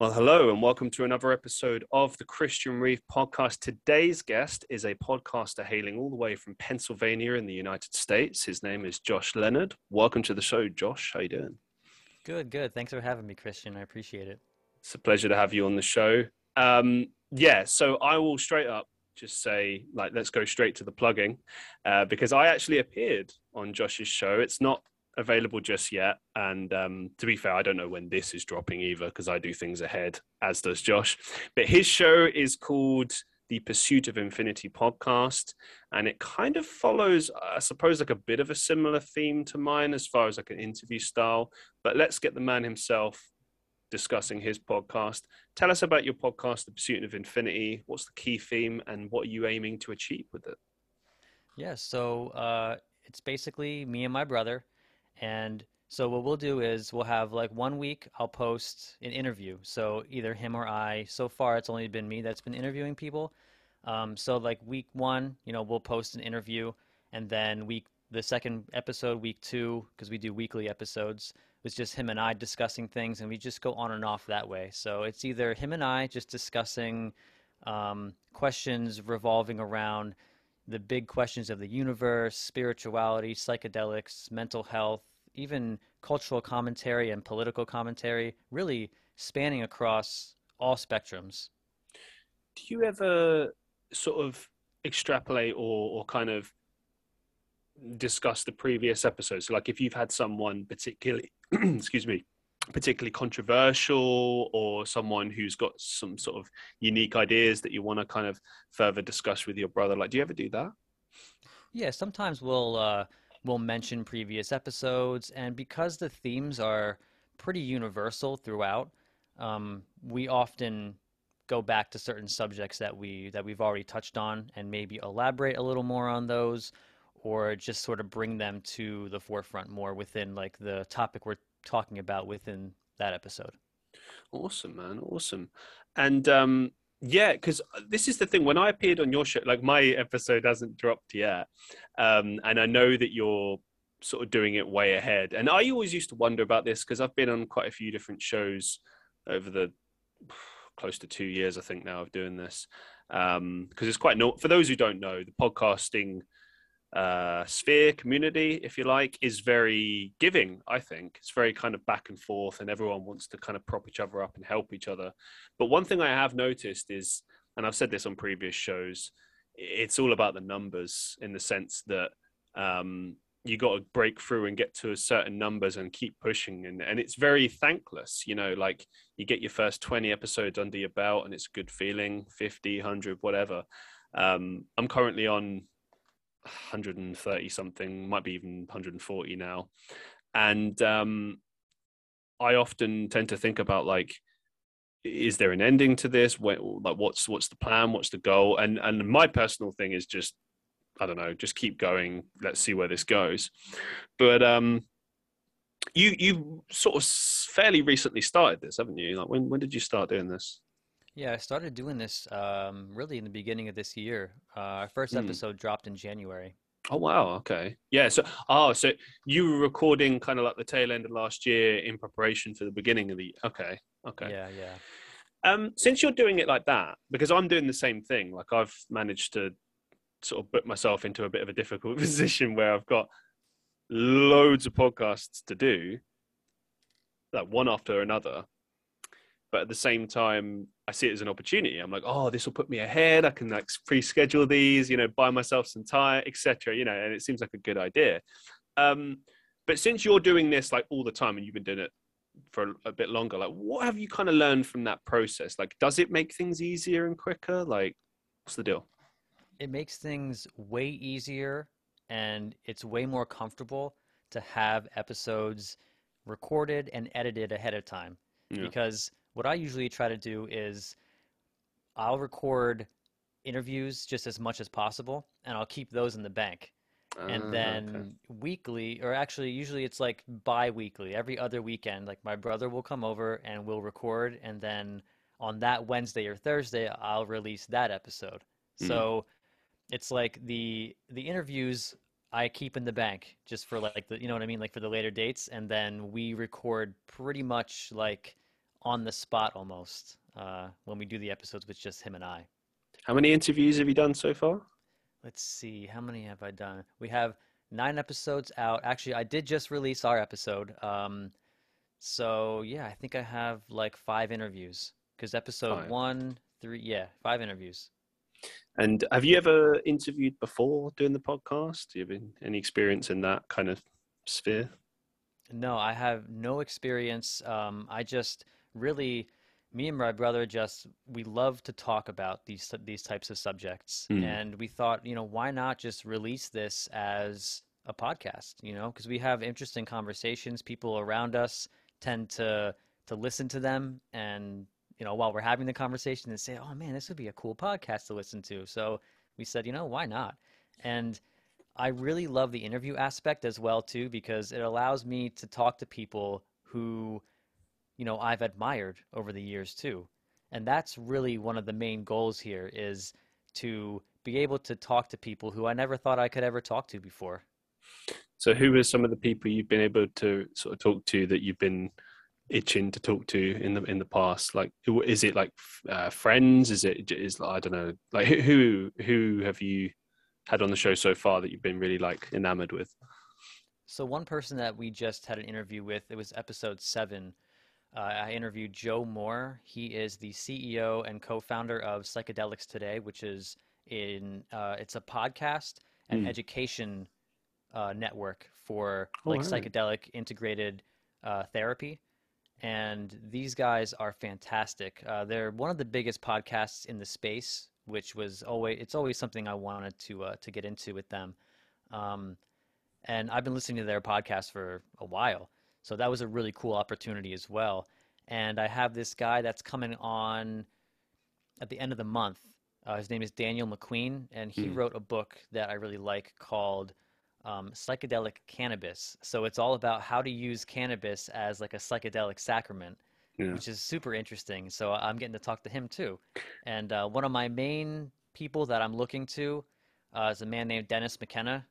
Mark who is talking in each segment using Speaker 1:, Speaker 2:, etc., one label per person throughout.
Speaker 1: Well, hello, and welcome to another episode of the Christian Reeve podcast. Today's guest is a podcaster hailing all the way from Pennsylvania in the United States. His name is Josh Leonard. Welcome to the show, Josh. How you doing?
Speaker 2: Good, good. Thanks for having me, Christian. I appreciate it.
Speaker 1: It's a pleasure to have you on the show. Um, yeah, so I will straight up just say, like, let's go straight to the plugging, uh, because I actually appeared on Josh's show. It's not available just yet. And um, to be fair, I don't know when this is dropping either because I do things ahead, as does Josh. But his show is called the Pursuit of Infinity podcast, and it kind of follows, I suppose, like a bit of a similar theme to mine as far as like an interview style. But let's get the man himself discussing his podcast. Tell us about your podcast, The Pursuit of Infinity. What's the key theme, and what are you aiming to achieve with it?
Speaker 2: Yeah, so uh, it's basically me and my brother and so what we'll do is we'll have like one week I'll post an interview. So either him or I. So far it's only been me that's been interviewing people. Um, so like week one, you know, we'll post an interview, and then week the second episode, week two, because we do weekly episodes, was just him and I discussing things, and we just go on and off that way. So it's either him and I just discussing um, questions revolving around the big questions of the universe, spirituality, psychedelics, mental health, even cultural commentary and political commentary, really spanning across all spectrums.
Speaker 1: Do you ever sort of extrapolate or, or kind of discuss the previous episodes? So, like if you've had someone particularly, excuse me, particularly controversial or someone who's got some sort of unique ideas that you want to kind of further discuss with your brother like do you ever do that?
Speaker 2: Yeah sometimes we'll uh we'll mention previous episodes and because the themes are pretty universal throughout um, we often go back to certain subjects that we that we've already touched on and maybe elaborate a little more on those or just sort of bring them to the forefront more within like the topic we're talking about within that episode.
Speaker 1: Awesome, man. Awesome. And um, yeah, because this is the thing. When I appeared on your show, like my episode hasn't dropped yet, um, and I know that you're sort of doing it way ahead. And I always used to wonder about this because I've been on quite a few different shows over the close to two years, I think, now of doing this. Um because um, it's quite no. For those who don't know, the podcasting uh, sphere community, if you like, is very giving. I think it's very kind of back and forth, and everyone wants to kind of prop each other up and help each other. But one thing I have noticed is, and I've said this on previous shows, it's all about the numbers in the sense that um, you got to break through and get to a certain numbers and keep pushing and, and it's very thankless you know like you get your first 20 episodes under your belt and it's a good feeling 50 100 whatever um, i'm currently on 130 something, might be even 140 now. And um, I often tend to think about like, is there an ending to this? like, what's what's the plan? What's the goal? And and my personal thing is just, I don't know, just keep going. Let's see where this goes. But um, you you sort of fairly recently started this, haven't you? Like when when did you start doing this?
Speaker 2: Yeah, I started doing this um, really in the beginning of this year. Uh, our first mm. episode dropped in January.
Speaker 1: Oh wow, okay. Yeah, so oh, so you were recording kind of like the tail end of last year in preparation for the beginning of the okay, okay.
Speaker 2: Yeah, yeah.
Speaker 1: Um, since you're doing it like that, because I'm doing the same thing, like I've managed to sort of put myself into a bit of a difficult position where I've got loads of podcasts to do, like one after another. But at the same time, I see it as an opportunity. I'm like, oh, this will put me ahead. I can like pre-schedule these, you know, buy myself some time, etc. You know, and it seems like a good idea. Um, but since you're doing this like all the time and you've been doing it for a, a bit longer, like what have you kind of learned from that process? Like, does it make things easier and quicker? Like, what's the deal?
Speaker 2: It makes things way easier and it's way more comfortable to have episodes recorded and edited ahead of time yeah. because what I usually try to do is I'll record interviews just as much as possible and I'll keep those in the bank. And uh, then okay. weekly, or actually, usually it's like bi weekly, every other weekend, like my brother will come over and we'll record. And then on that Wednesday or Thursday, I'll release that episode. Mm-hmm. So it's like the the interviews I keep in the bank just for like the you know what I mean like for the later dates and then we record pretty much like on the spot almost uh, when we do the episodes with just him and I.
Speaker 1: How many interviews have you done so far?
Speaker 2: Let's see, how many have I done? We have nine episodes out. Actually, I did just release our episode. Um, so yeah, I think I have like five interviews because episode
Speaker 1: Five.
Speaker 2: one, three, yeah, five interviews.
Speaker 1: And have you ever interviewed before doing the podcast? Do you have any any experience in that kind of sphere?
Speaker 2: No, I have no experience. Um, I just really, me and my brother just we love to talk about these these types of subjects,
Speaker 1: Hmm.
Speaker 2: and we thought, you know, why not just release this as a podcast? You know, because we have interesting conversations. People around us tend to to listen to them, and you know, while we're having the conversation, and say, oh man, this would be a cool podcast to listen to. So we said, you know, why not? And I really love the interview aspect as well too because it allows me to talk to people who, you know, I've admired over the years too. And that's really one of the main goals here is to be able to talk to people who I never thought I could ever talk to before.
Speaker 1: So, who are some of the people you've been able to sort of talk to that you've been itching to talk to in the in the past? Like, is it like uh, friends? Is it is I don't know. Like, who who have you had on the show so far that you've been really like enamored with?
Speaker 2: So one person that we just had an interview with, it was episode seven. Uh, I interviewed Joe Moore. He is the CEO and co-founder of Psychedelics Today, which is in uh, it's a podcast and
Speaker 1: Hmm.
Speaker 2: education uh, network for
Speaker 1: Oh,
Speaker 2: like
Speaker 1: wow.
Speaker 2: psychedelic integrated uh, therapy. And these guys are fantastic. Uh, they're one of the biggest podcasts in the space, which was always it's always something I wanted to uh, to get into with them. Um, and I've been listening to their podcast for a while. So that was a really cool opportunity as well. And I have this guy that's coming on at the end of the month. Uh, his name is Daniel McQueen, and he
Speaker 1: Hmm.
Speaker 2: wrote a book that I really like called um, Psychedelic Cannabis. So it's all about how to use cannabis as like a psychedelic sacrament
Speaker 1: Yeah.
Speaker 2: which is super interesting. So I'm getting to talk to him too. And uh, one of my main people that I'm looking to uh, is a man named Dennis McKenna.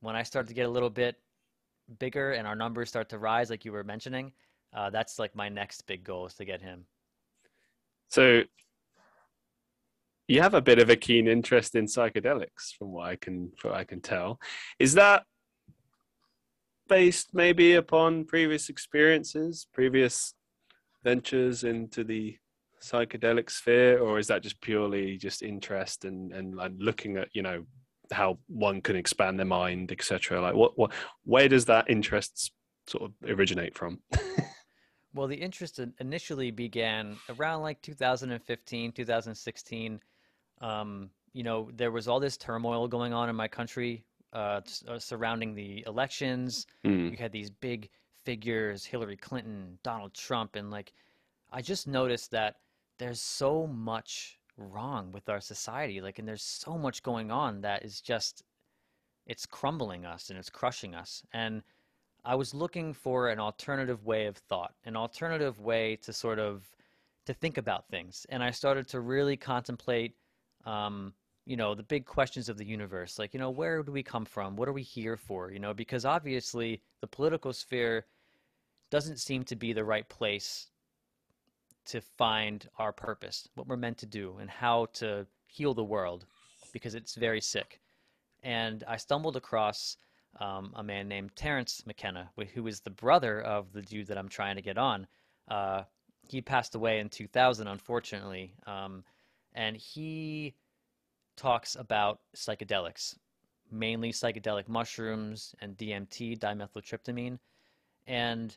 Speaker 2: When I started to get a little bit bigger and our numbers start to rise, like you were mentioning, uh, that's like my next big goal is to get him.
Speaker 1: So you have a bit of a keen interest in psychedelics, from what I can from what I can tell. Is that based maybe upon previous experiences, previous ventures into the psychedelic sphere, or is that just purely just interest and and, and looking at you know how one can expand their mind, etc. Like what what where does that interest sort of originate from?
Speaker 2: Well, the interest initially began around like 2015, 2016. Um, you know, there was all this turmoil going on in my country uh, uh, surrounding the elections.
Speaker 1: Hmm.
Speaker 2: You had these big figures, Hillary Clinton, Donald Trump, and like, I just noticed that there's so much wrong with our society. Like, and there's so much going on that is just, it's crumbling us and it's crushing us. And I was looking for an alternative way of thought, an alternative way to sort of to think about things. And I started to really contemplate, um, you know, the big questions of the universe. Like, you know, where do we come from? What are we here for? You know, because obviously the political sphere doesn't seem to be the right place to find our purpose, what we're meant to do, and how to heal the world because it's very sick. And I stumbled across um, a man named Terence McKenna, who is the brother of the dude that I'm trying to get on. Uh, he passed away in 2000, unfortunately. Um, and he talks about psychedelics, mainly psychedelic mushrooms and DMT, dimethyltryptamine. And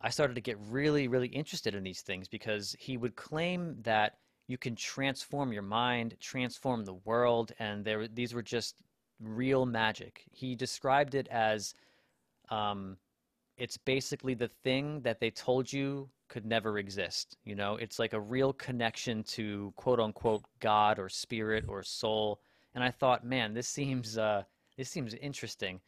Speaker 2: I started to get really, really interested in these things because he would claim that you can transform your mind, transform the world, and there these were just real magic. He described it as um, it's basically the thing that they told you could never exist. You know, it's like a real connection to quote unquote God or spirit or soul. And I thought, man, this seems uh, this seems interesting.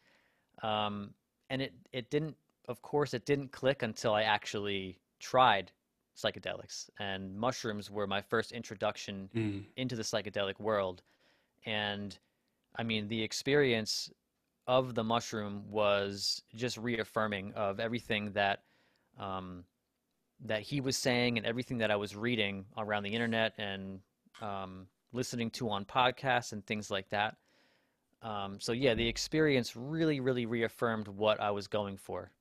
Speaker 2: Um, and it it didn't, of course, it didn't click until I actually tried psychedelics. And mushrooms were my first introduction
Speaker 1: Hmm.
Speaker 2: into the psychedelic world. And I mean, the experience of the mushroom was just reaffirming of everything that um, that he was saying and everything that I was reading around the internet and um, listening to on podcasts and things like that. Um, so yeah, the experience really, really reaffirmed what I was going for.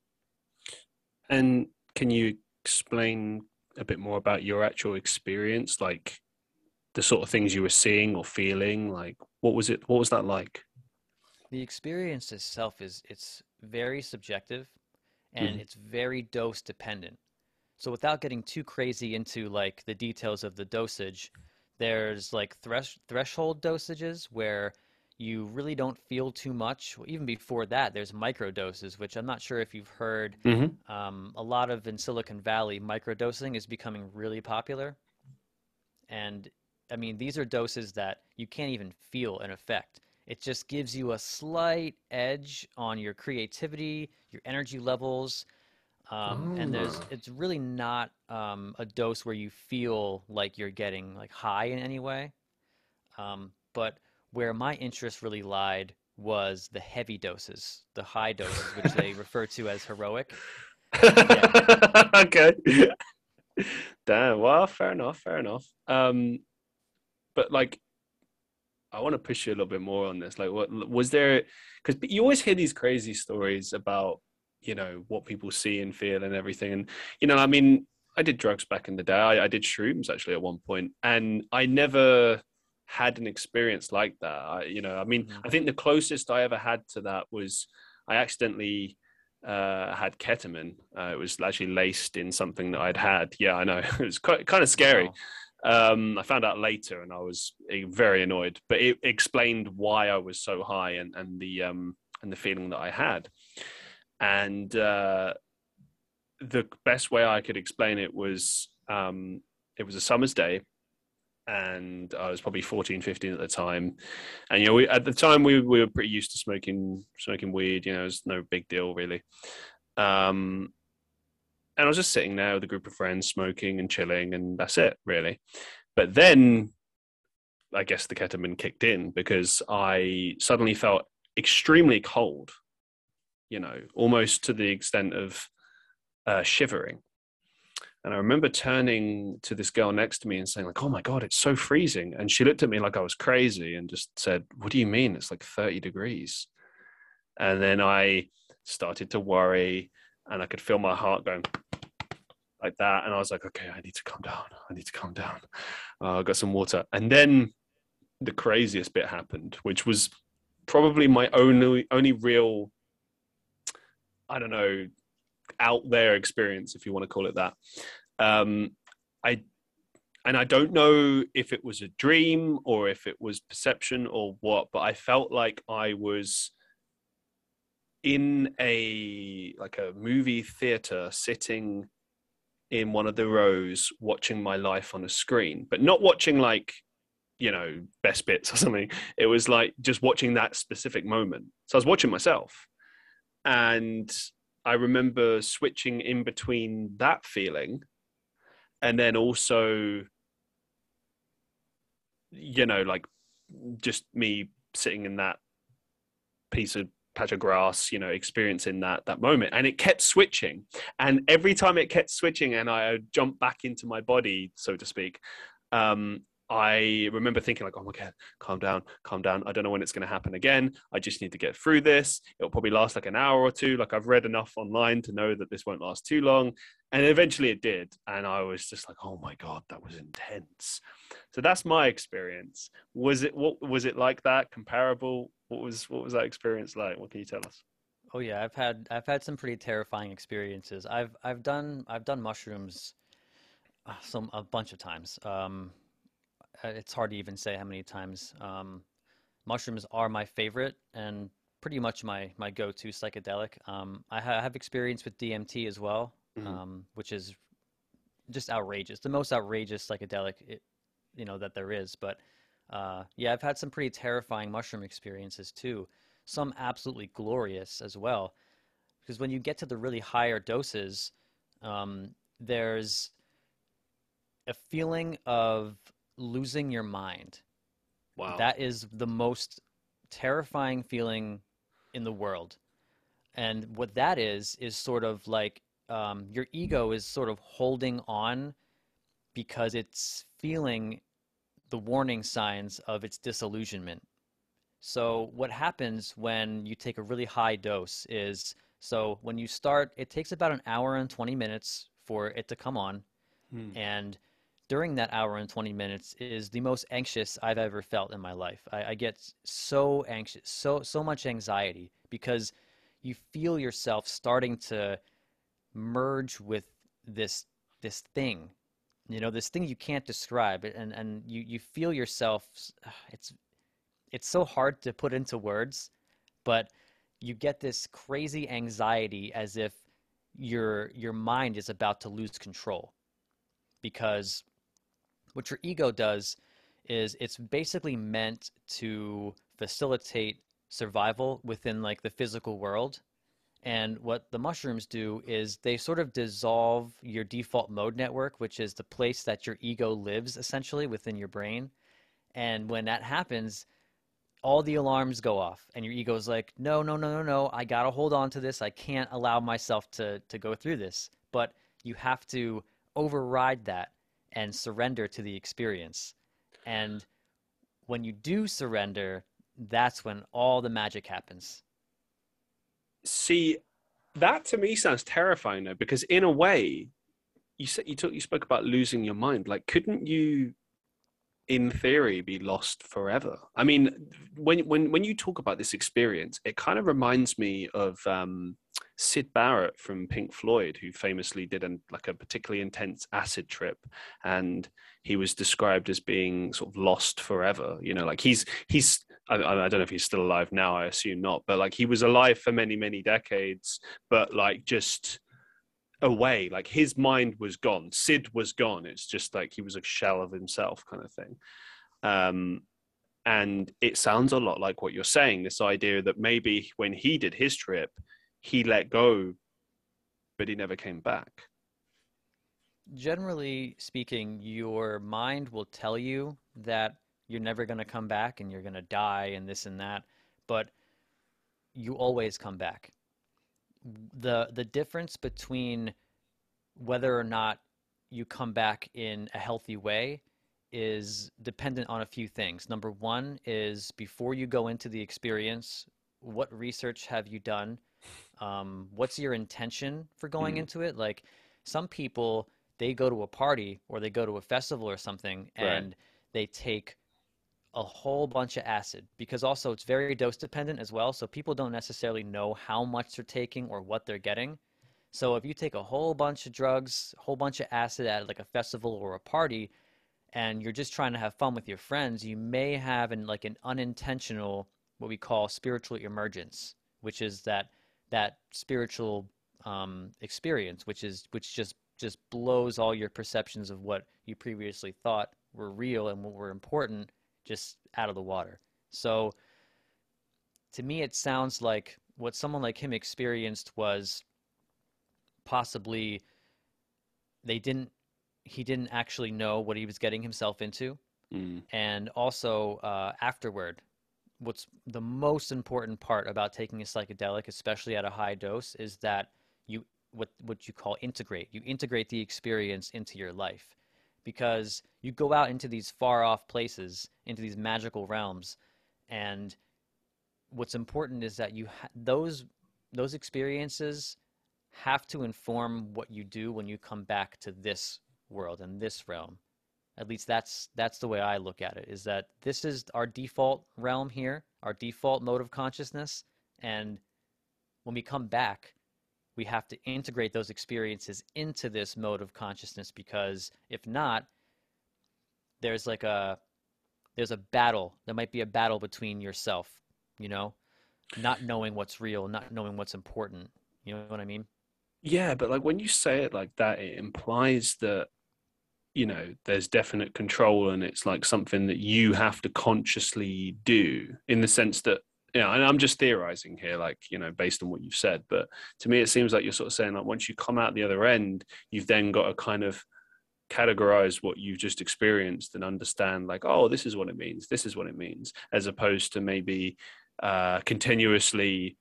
Speaker 1: And can you explain a bit more about your actual experience, like the sort of things you were seeing or feeling? Like, what was it? What was that like?
Speaker 2: The experience itself is it's very subjective, and
Speaker 1: Mhm.
Speaker 2: it's very dose dependent. So without getting too crazy into like the details of the dosage, there's like thresh threshold dosages where you really don't feel too much. Even before that, there's micro doses, which I'm not sure if you've heard.
Speaker 1: Mm-hmm.
Speaker 2: Um, a lot of in Silicon Valley, microdosing is becoming really popular. And I mean, these are doses that you can't even feel an effect. It just gives you a slight edge on your creativity, your energy levels. Um, and there's, it's really not um, a dose where you feel like you're getting like high in any way. Um, but where my interest really lied was the heavy doses, the high doses, which they refer to as heroic.
Speaker 1: okay. Damn. Well, fair enough. Fair enough. Um, but like, I want to push you a little bit more on this. Like, what was there? Because you always hear these crazy stories about, you know, what people see and feel and everything. And you know, I mean, I did drugs back in the day. I, I did shrooms actually at one point, and I never had an experience like that. I, you know, I mean,
Speaker 2: Mhm.
Speaker 1: I think the closest I ever had to that was I accidentally uh, had ketamine. Uh, it was actually laced in something that I'd had. Yeah, I know. It was quite kind of scary.
Speaker 2: Wow.
Speaker 1: Um, I found out later, and I was eh, very annoyed. But it explained why I was so high and and the um and the feeling that I had. And uh, the best way I could explain it was um, it was a summer's day. And I was probably 14, 15 at the time. And, you know, we, at the time we, we were pretty used to smoking, smoking weed, you know, it was no big deal really. Um, and I was just sitting there with a group of friends smoking and chilling, and that's it, really. But then I guess the ketamine kicked in because I suddenly felt extremely cold, you know, almost to the extent of uh, shivering. And I remember turning to this girl next to me and saying, like, oh my God, it's so freezing. And she looked at me like I was crazy and just said, What do you mean? It's like 30 degrees. And then I started to worry and I could feel my heart going like that. And I was like, okay, I need to calm down. I need to calm down. Uh, I got some water. And then the craziest bit happened, which was probably my only only real, I don't know, out there experience, if you want to call it that. Um, I and I don't know if it was a dream or if it was perception or what, but I felt like I was in a like a movie theater sitting in one of the rows watching my life on a screen but not watching like you know best bits or something. It was like just watching that specific moment. So i was watching myself. And i remember switching in between that feeling and then also you know like just me sitting in that piece of patch of grass you know experiencing that that moment. And it kept switching. And every time it kept switching and i jumped back into my body so to speak um i remember thinking like oh my god calm down calm down. I don't know when it's going to happen again. I just need to get through this. It'll probably last like an hour or two. Like i've read enough online to know that this won't last too long. And eventually it did. And i was just like oh my god that was intense. So that's my experience. Was it what was it like that comparable? What was what was that experience like? What can you tell us?
Speaker 2: Oh yeah, I've had I've had some pretty terrifying experiences. I've I've done I've done mushrooms uh, some a bunch of times. Um, it's hard to even say how many times. Um, mushrooms are my favorite and pretty much my my go-to psychedelic. Um, I ha have experience with DMT as well,
Speaker 1: Mhm.
Speaker 2: um, which is just outrageous. The most outrageous psychedelic it, you know that there is. But uh, yeah, I've had some pretty terrifying mushroom experiences too. Some absolutely glorious as well. Because when you get to the really higher doses, um, there's a feeling of losing your mind.
Speaker 1: wow
Speaker 2: That is the most terrifying feeling in the world. And what that is, is sort of like um, your ego is sort of holding on because it's feeling the warning signs of its disillusionment. So, what happens when you take a really high dose is so when you start, it takes about an hour and 20 minutes for it to come on. Hmm. And during that hour and 20 minutes is the most anxious I've ever felt in my life. I, I get so anxious, so, so much anxiety because you feel yourself starting to merge with this, this thing, you know, this thing you can't describe and, and you, you feel yourself, it's, it's so hard to put into words, but you get this crazy anxiety as if your your mind is about to lose control because what your ego does is it's basically meant to facilitate survival within like the physical world. And what the mushrooms do is they sort of dissolve your default mode network which is the place that your ego lives essentially within your brain. And when that happens all the alarms go off and your ego is like no no no no no i gotta hold on to this. I can't allow myself to to go through this. But you have to override that and surrender to the experience. And when you do surrender that's when all the magic happens.
Speaker 1: See that to me sounds terrifying though because in a way you said you talk, you spoke about losing your mind. Like couldn't you in theory be lost forever? I mean when when when you talk about this experience it kind of reminds me of um, Syd Barrett from Pink Floyd, who famously did an, like a particularly intense acid trip, and he was described as being sort of lost forever. You know, like he's he's I, I, don't know if he's still alive now. I assume not, but like he was alive for many many decades, but like just away like his mind was gone Syd was gone it's just like he was a shell of himself kind of thing um and it sounds a lot like what you're saying this idea that maybe when he did his trip he let go but he never came back
Speaker 2: generally speaking your mind will tell you that you're never going to come back and you're going to die and this and that but you always come back the the difference between whether or not you come back in a healthy way is dependent on a few things. Number one is before you go into the experience, what research have you done? Um, what's your intention for going mm. into it? Like some people, they go to a party or they go to a festival or something and right. they take a whole bunch of acid because also it's very dose dependent as well. So people don't necessarily know how much they're taking or what they're getting. So if you take a whole bunch of drugs, a whole bunch of acid at like a festival or a party, and you're just trying to have fun with your friends, you may have an like an unintentional what we call spiritual emergence, which is that that spiritual um, experience, which is which just just blows all your perceptions of what you previously thought were real and what were important just out of the water. So to me, it sounds like what someone like him experienced was possibly they didn't he didn't actually know what he was getting himself into mm. and also uh, afterward what's the most important part about taking a psychedelic especially at a high dose is that you what what you call integrate you integrate the experience into your life because you go out into these far off places, into these magical realms, and what's important is that you ha- those those experiences have to inform what you do when you come back to this world and this realm. At least that's that's the way I look at it. Is that this is our default realm here, our default mode of consciousness, and when we come back, we have to integrate those experiences into this mode of consciousness because if not there's like a there's a battle there might be a battle between yourself you know not knowing what's real not knowing what's important you know what i mean
Speaker 1: yeah but like when you say it like that it implies that you know there's definite control and it's like something that you have to consciously do in the sense that you know, and I'm just theorizing here, like, you know, based on what you've said. But to me, it seems like you're sort of saying, like, once you come out the other end, you've then got to kind of categorize what you've just experienced and understand, like, oh, this is what it means, this is what it means, as opposed to maybe uh, continuously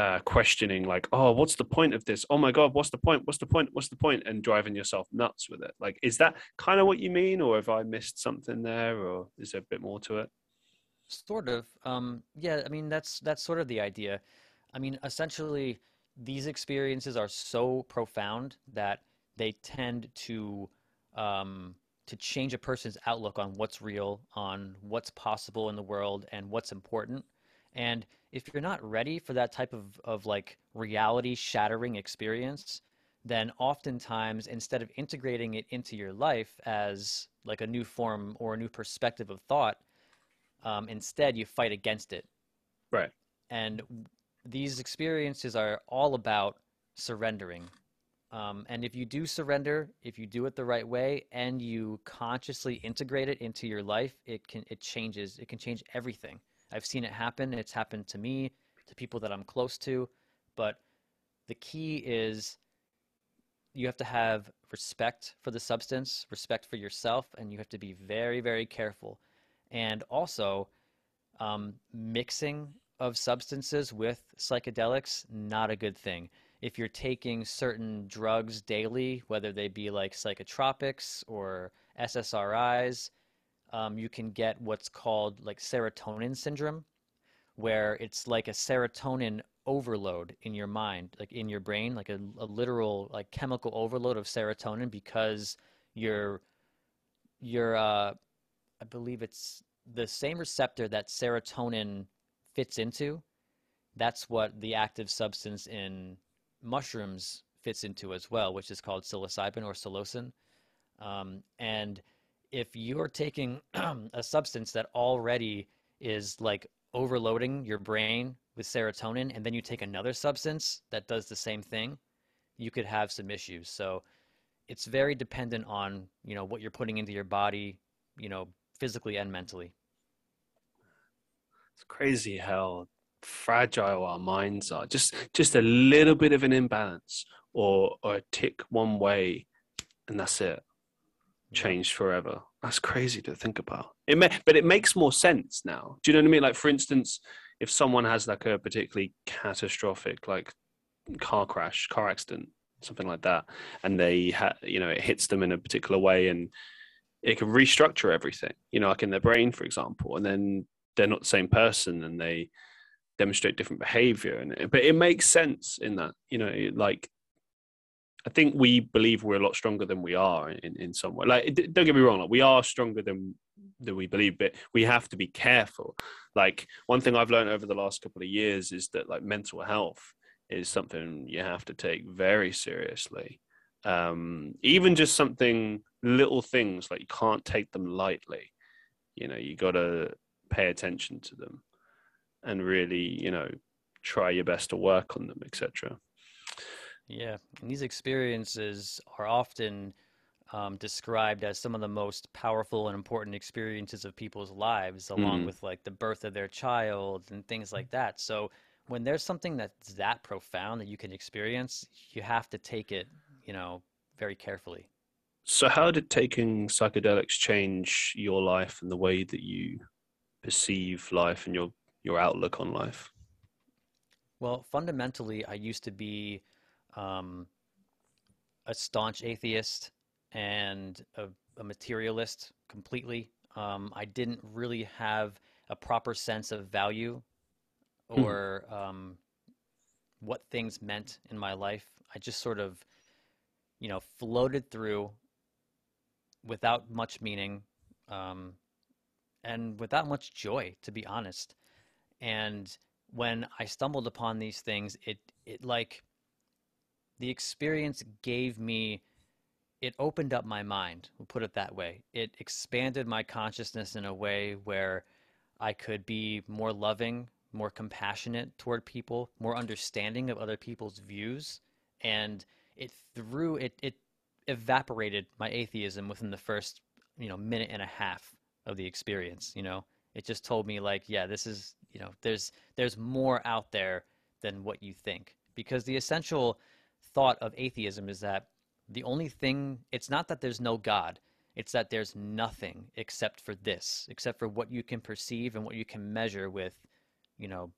Speaker 1: uh, questioning like oh what's the point of this oh my god what's the point what's the point what's the point? and driving yourself nuts with it like is that kind of what you mean or have i missed something there or is there a bit more to it
Speaker 2: Sort of. Um, yeah, I mean that's that's sort of the idea. I mean, essentially, these experiences are so profound that they tend to um, to change a person's outlook on what's real, on what's possible in the world, and what's important. And if you're not ready for that type of, of like reality shattering experience, then oftentimes instead of integrating it into your life as like a new form or a new perspective of thought, um, instead, you fight against it.
Speaker 1: right
Speaker 2: And these experiences are all about surrendering. Um, and if you do surrender, if you do it the right way, and you consciously integrate it into your life, it can it changes. It can change everything. I've seen it happen. It's happened to me, to people that I'm close to. But the key is you have to have respect for the substance, respect for yourself, and you have to be very, very careful and also um, mixing of substances with psychedelics not a good thing if you're taking certain drugs daily whether they be like psychotropics or ssris um, you can get what's called like serotonin syndrome where it's like a serotonin overload in your mind like in your brain like a, a literal like chemical overload of serotonin because you're you're uh, I believe it's the same receptor that serotonin fits into. That's what the active substance in mushrooms fits into as well, which is called psilocybin or psilocin. Um, and if you're taking a substance that already is like overloading your brain with serotonin, and then you take another substance that does the same thing, you could have some issues. So it's very dependent on you know what you're putting into your body, you know, physically and mentally.
Speaker 1: it's crazy how fragile our minds are just just a little bit of an imbalance or or a tick one way and that's it changed forever. That's crazy to think about. It may, but it makes more sense now. Do you know what i mean? Like for instance if someone has like a particularly catastrophic like car crash car accident something like that and they ha- you know it hits them in a particular way and it can restructure everything you know like in their brain for example and then they're not the same person and they demonstrate different behavior and but it makes sense in that you know like i think we believe we're a lot stronger than we are in, in some way. Like don't get me wrong like we are stronger than than we believe but we have to be careful. Like one thing i've learned over the last couple of years is that like mental health is something you have to take very seriously. Um even just something little things like you can't take them lightly. You know you got to pay attention to them and really you know try your best to work on them etc
Speaker 2: Yeah, and these experiences are often um, described as some of the most powerful and important experiences of people's lives, along
Speaker 1: mm,
Speaker 2: with like the birth of their child and things like that. So when there's something that's that profound that you can experience, you have to take it, you know, very carefully.
Speaker 1: so how did taking psychedelics change your life and the way that you perceive life and your your outlook on life
Speaker 2: Well, fundamentally, I used to be um, a staunch atheist and a, a materialist completely. Um, I didn't really have a proper sense of value
Speaker 1: mm,
Speaker 2: or um, what things meant in my life. I just sort of, you know, floated through without much meaning um, and without much joy, to be honest. And when I stumbled upon these things, it it like the experience gave me it opened up my mind, we'll put it that way. It expanded my consciousness in a way where I could be more loving, more compassionate toward people, more understanding of other people's views, and it threw it it evaporated my atheism within the first, you know, minute and a half of the experience, you know. It just told me like, yeah, this is, you know, there's there's more out there than what you think. Because the essential thought of atheism is that the only thing, it's not that there's no God, it's that there's nothing except for this, except for what you can perceive and what you can measure with, you know,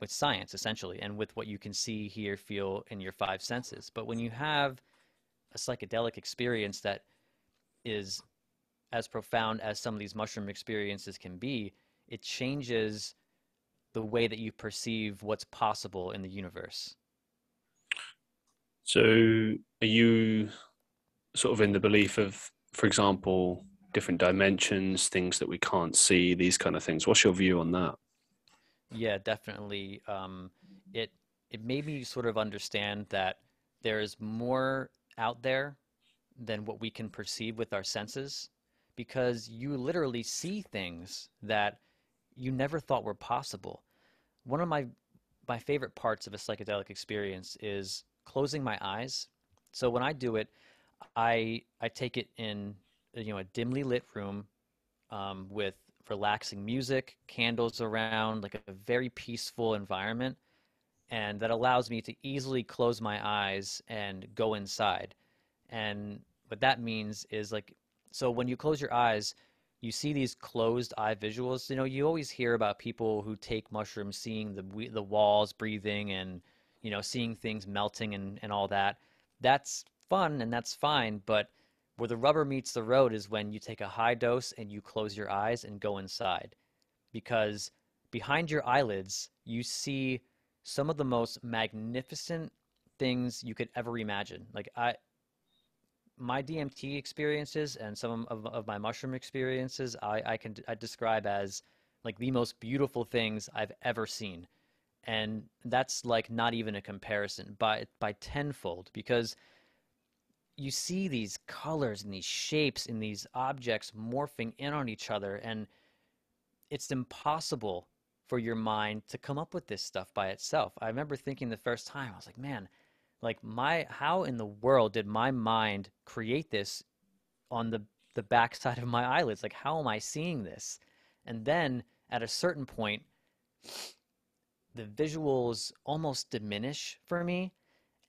Speaker 2: with science essentially and with what you can see, hear, feel in your five senses. But when you have a psychedelic experience that is as profound as some of these mushroom experiences can be, it changes the way that you perceive what's possible in the universe.
Speaker 1: So, are you sort of in the belief of, for example, different dimensions, things that we can't see, these kind of things? What's your view on that?
Speaker 2: Yeah, definitely. Um, it it made me sort of understand that there is more out there than what we can perceive with our senses, because you literally see things that you never thought were possible. One of my my favorite parts of a psychedelic experience is closing my eyes. So when I do it, I I take it in you know a dimly lit room um, with relaxing music, candles around, like a very peaceful environment, and that allows me to easily close my eyes and go inside. And what that means is like so when you close your eyes, you see these closed eye visuals. You know, you always hear about people who take mushrooms, seeing the the walls breathing and you know seeing things melting and and all that. That's fun and that's fine, but where the rubber meets the road is when you take a high dose and you close your eyes and go inside, because behind your eyelids you see some of the most magnificent things you could ever imagine. Like I my DMT experiences and some of, of my mushroom experiences, I, I can I describe as like the most beautiful things I've ever seen. And that's like not even a comparison by by tenfold because you see these colors and these shapes and these objects morphing in on each other and it's impossible for your mind to come up with this stuff by itself. I remember thinking the first time I was like, man, like my how in the world did my mind create this on the the backside of my eyelids like how am i seeing this and then at a certain point the visuals almost diminish for me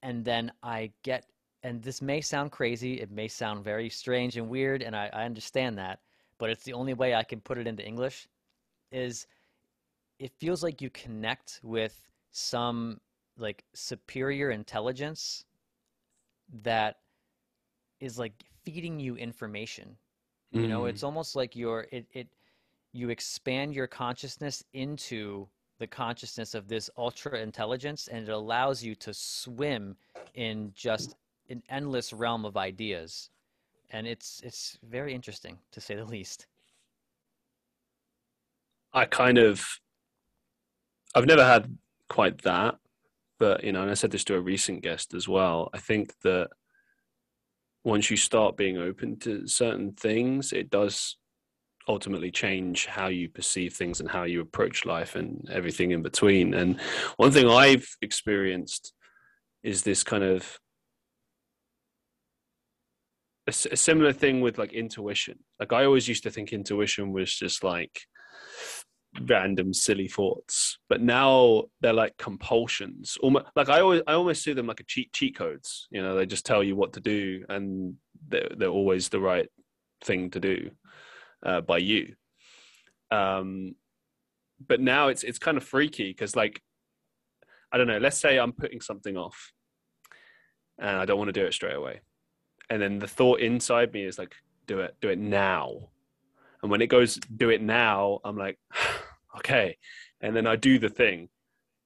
Speaker 2: and then i get and this may sound crazy it may sound very strange and weird and i, I understand that but it's the only way i can put it into english is it feels like you connect with some like superior intelligence that is like feeding you information. Mm. You know, it's mm. almost like you're it it you expand your consciousness into the consciousness of this ultra intelligence and it allows you to swim in just an endless realm of ideas and it's it's very interesting to say the least
Speaker 1: i kind of i've never had quite that but you know, and I said this to a recent guest as well. I think that once you start being open to certain things, it does ultimately change how you perceive things and how you approach life and everything in between. And one thing I've experienced is this kind of a, a, similar thing with like intuition. Like I always used to think intuition was just like random silly thoughts but now they're like compulsions almost like i always i almost see them like a cheat cheat codes you know they just tell you what to do and they're, they're always the right thing to do uh, by you um but now it's it's kind of freaky because like i don't know let's say i'm putting something off and i don't want to do it straight away and then the thought inside me is like do it do it now and when it goes, do it now, I'm like, okay. And then I do the thing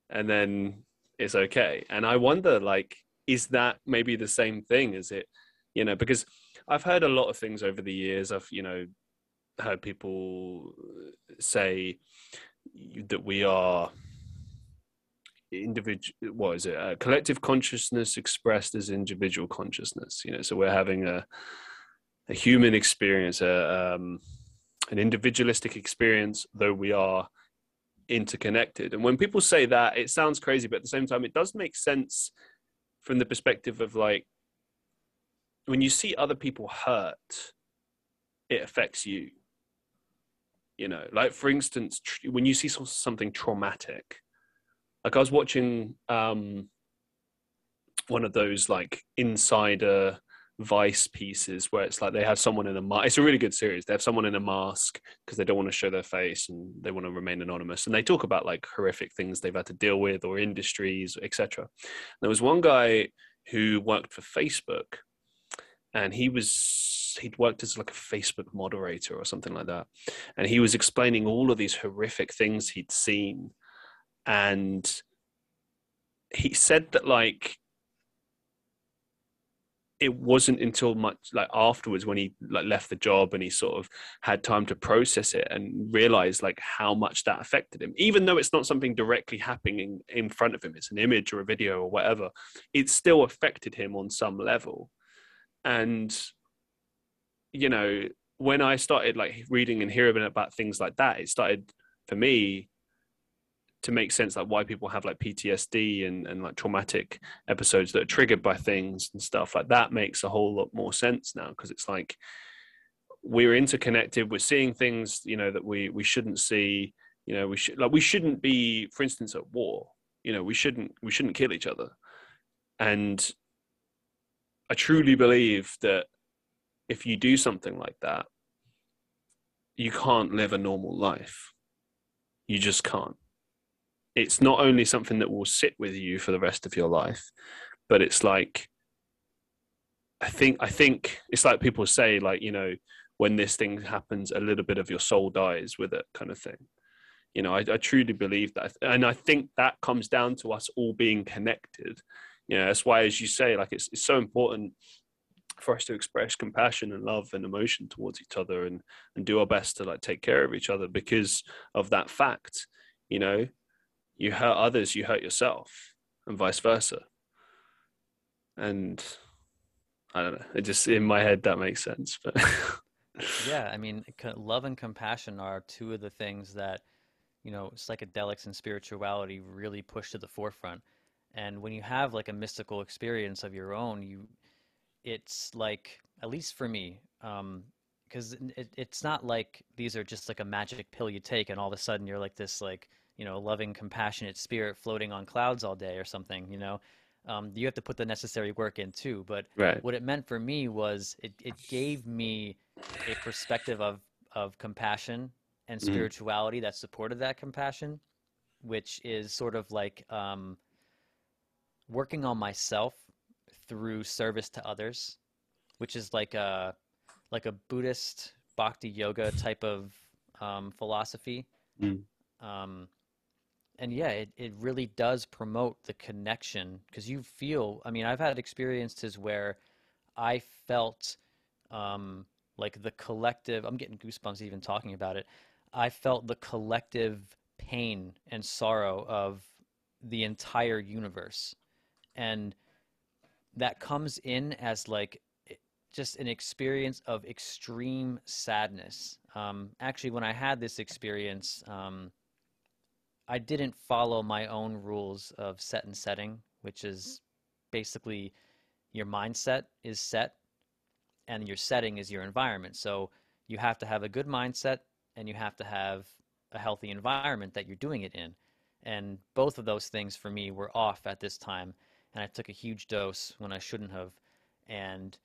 Speaker 1: and then it's okay. And I wonder, like, is that maybe the same thing? Is it, you know, because I've heard a lot of things over the years. I've, you know, heard people say that we are individual what is it a collective consciousness expressed as individual consciousness you know so we're having a a human experience a um, an individualistic experience, though we are interconnected. And when people say that, it sounds crazy, but at the same time, it does make sense from the perspective of like when you see other people hurt, it affects you. You know, like for instance, tr- when you see something traumatic, like I was watching um, one of those like insider Vice pieces where it's like they have someone in a mask. It's a really good series. They have someone in a mask because they don't want to show their face and they want to remain anonymous. And they talk about like horrific things they've had to deal with or industries, etc. There was one guy who worked for Facebook, and he was he'd worked as like a Facebook moderator or something like that, and he was explaining all of these horrific things he'd seen, and he said that like it wasn't until much like afterwards when he like left the job and he sort of had time to process it and realize like how much that affected him. Even though it's not something directly happening in, in front of him it's an image or a video or whatever it still affected him on some level and you know when i started like reading and hearing about things like that it started for me to make sense like why people have like PTSD and, and like traumatic episodes that are triggered by things and stuff like that makes a whole lot more sense now because it's like we're interconnected we're seeing things you know that we we shouldn't see you know we should like we shouldn't be for instance at war you know we shouldn't we shouldn't kill each other. And i truly believe that if you do something like that you can't live a normal life you just can't it's not only something that will sit with you for the rest of your life, but it's like I think I think it's like people say like you know when this thing happens, a little bit of your soul dies with it, kind of thing. You know, I, I truly believe that, and I think that comes down to us all being connected. You know, that's why, as you say, like it's it's so important for us to express compassion and love and emotion towards each other and and do our best to like take care of each other because of that fact you know you hurt others, you hurt yourself, and vice versa. And I don't know. It just in my head that makes sense, but
Speaker 2: yeah, I mean, love and compassion are two of the things that you know psychedelics and spirituality really push to the forefront. And when you have like a mystical experience of your own, you it's like at least for me, because um, it, it's not like these are just like a magic pill you take and all of a sudden you're like this like you know, loving, compassionate spirit floating on clouds all day or something, you know. Um, you have to put the necessary work in too. But
Speaker 1: right.
Speaker 2: what it meant for me was it, it gave me a perspective of, of compassion and mm-hmm. spirituality mm. that supported that compassion, which is sort of like um, working on myself through service to others, which is like a like a Buddhist bhakti yoga type of um, philosophy. Mm. Um, and yeah, it, it really does promote the connection because you feel, I mean, I've had experiences where I felt um, like the collective, I'm getting goosebumps even talking about it. I felt the collective pain and sorrow of the entire universe. And that comes in as like just an experience of extreme sadness. Um, actually, when I had this experience, um, I didn't follow my own rules of set and setting, which is basically your mindset is set and your setting is your environment. So you have to have a good mindset and you have to have a healthy environment that you're doing it in. And both of those things for me were off at this time. And I took a huge dose when I shouldn't have. And,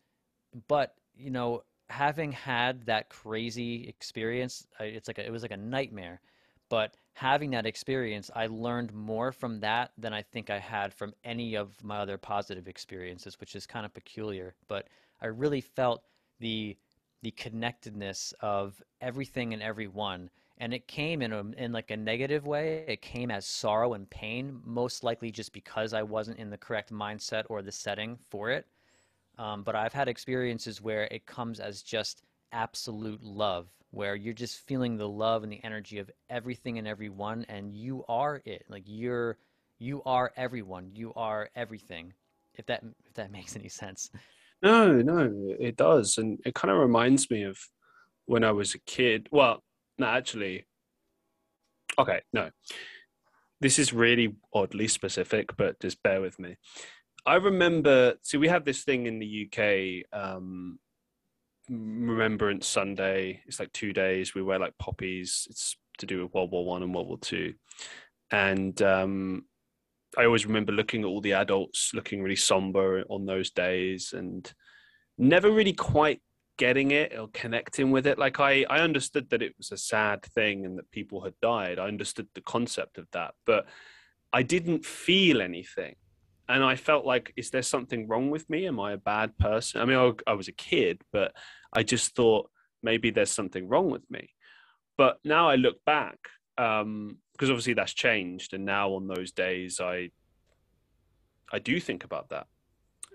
Speaker 2: but, you know, having had that crazy experience, it's like a, it was like a nightmare. But having that experience, I learned more from that than I think I had from any of my other positive experiences, which is kind of peculiar. But I really felt the the connectedness of everything and everyone and it came in a in like a negative way it came as sorrow and pain most likely just because i wasn't in the correct mindset or the setting for it. Um, but i've had experiences where it comes as just absolute love where you're just feeling the love and the energy of everything and everyone and you are it. Like you're you are everyone. You are everything if that if that makes any sense.
Speaker 1: No no it does. And it kind of reminds me of when i was a kid. Well no actually okay no this is really oddly specific but just bear with me i remember see we have this thing in the uk um, Remembrance Sunday. It's like two days. We wear like poppies. It's to do with World War One and World War Two, and um, I always remember looking at all the adults looking really somber on those days, and never really quite getting it or connecting with it. Like I, I understood that it was a sad thing and that people had died. I understood the concept of that, but I didn't feel anything. And I felt like, is there something wrong with me? Am I a bad person? I mean, I, I was a kid, but I just thought maybe there's something wrong with me. But now I look back, um because obviously that's changed, and now on those days, I, I do think about that,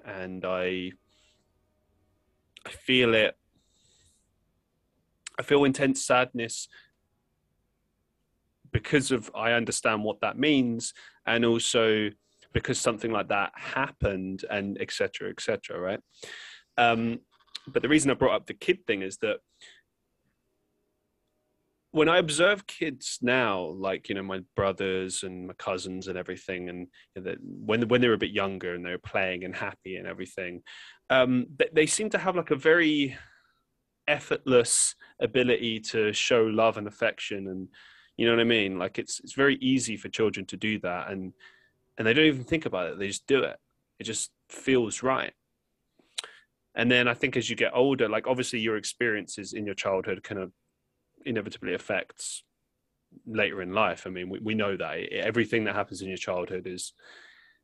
Speaker 1: and I I feel it. I feel intense sadness because of I understand what that means, and also because something like that happened, and etc. etc. right? Um, but the reason I brought up the kid thing is that when I observe kids now, like you know my brothers and my cousins and everything, and you know, when when they were a bit younger and they were playing and happy and everything, um, they, they seem to have like a very effortless ability to show love and affection, and you know what I mean. Like it's it's very easy for children to do that, and and they don't even think about it; they just do it. It just feels right. And then I think as you get older, like obviously your experiences in your childhood kind of inevitably affects later in life. I mean, we, we know that everything that happens in your childhood is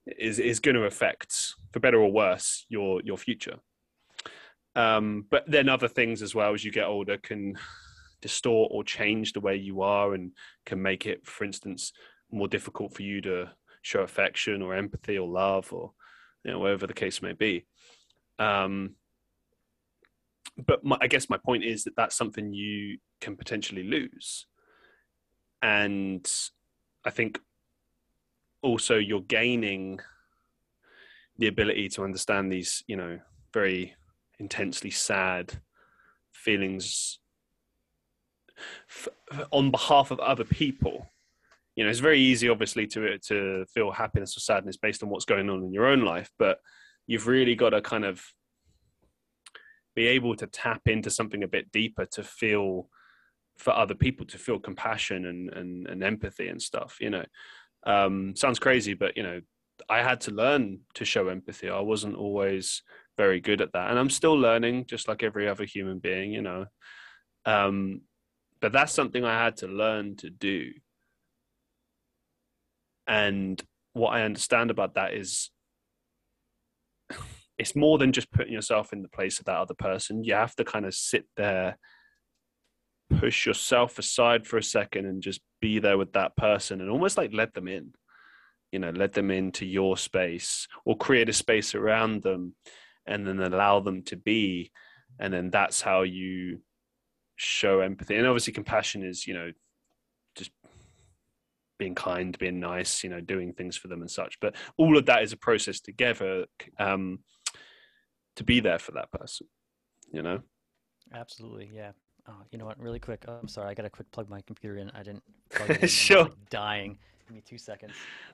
Speaker 1: is is going to affect, for better or worse, your your future. Um, but then other things as well as you get older can distort or change the way you are and can make it, for instance, more difficult for you to show affection or empathy or love or you know whatever the case may be. Um, but my, I guess my point is that that's something you can potentially lose. And I think also you're gaining the ability to understand these, you know, very intensely sad feelings f- on behalf of other people. You know, it's very easy, obviously, to to feel happiness or sadness based on what's going on in your own life, but you've really got to kind of be able to tap into something a bit deeper to feel for other people to feel compassion and, and, and empathy and stuff you know um, sounds crazy but you know i had to learn to show empathy. I wasn't always very good at that and i'm still learning just like every other human being you know. Um, but that's something i had to learn to do. And what i understand about that is it's more than just putting yourself in the place of that other person. You have to kind of sit there, push yourself aside for a second, and just be there with that person and almost like let them in. You know, let them into your space or create a space around them and then allow them to be. And then that's how you show empathy. And obviously, compassion is, you know, just being kind, being nice, you know, doing things for them and such. But all of that is a process together. Um, to be there for that person you know
Speaker 2: absolutely yeah oh, you know what really quick oh, i'm sorry i gotta quick plug my computer in i didn't plug
Speaker 1: sure
Speaker 2: like dying give me two seconds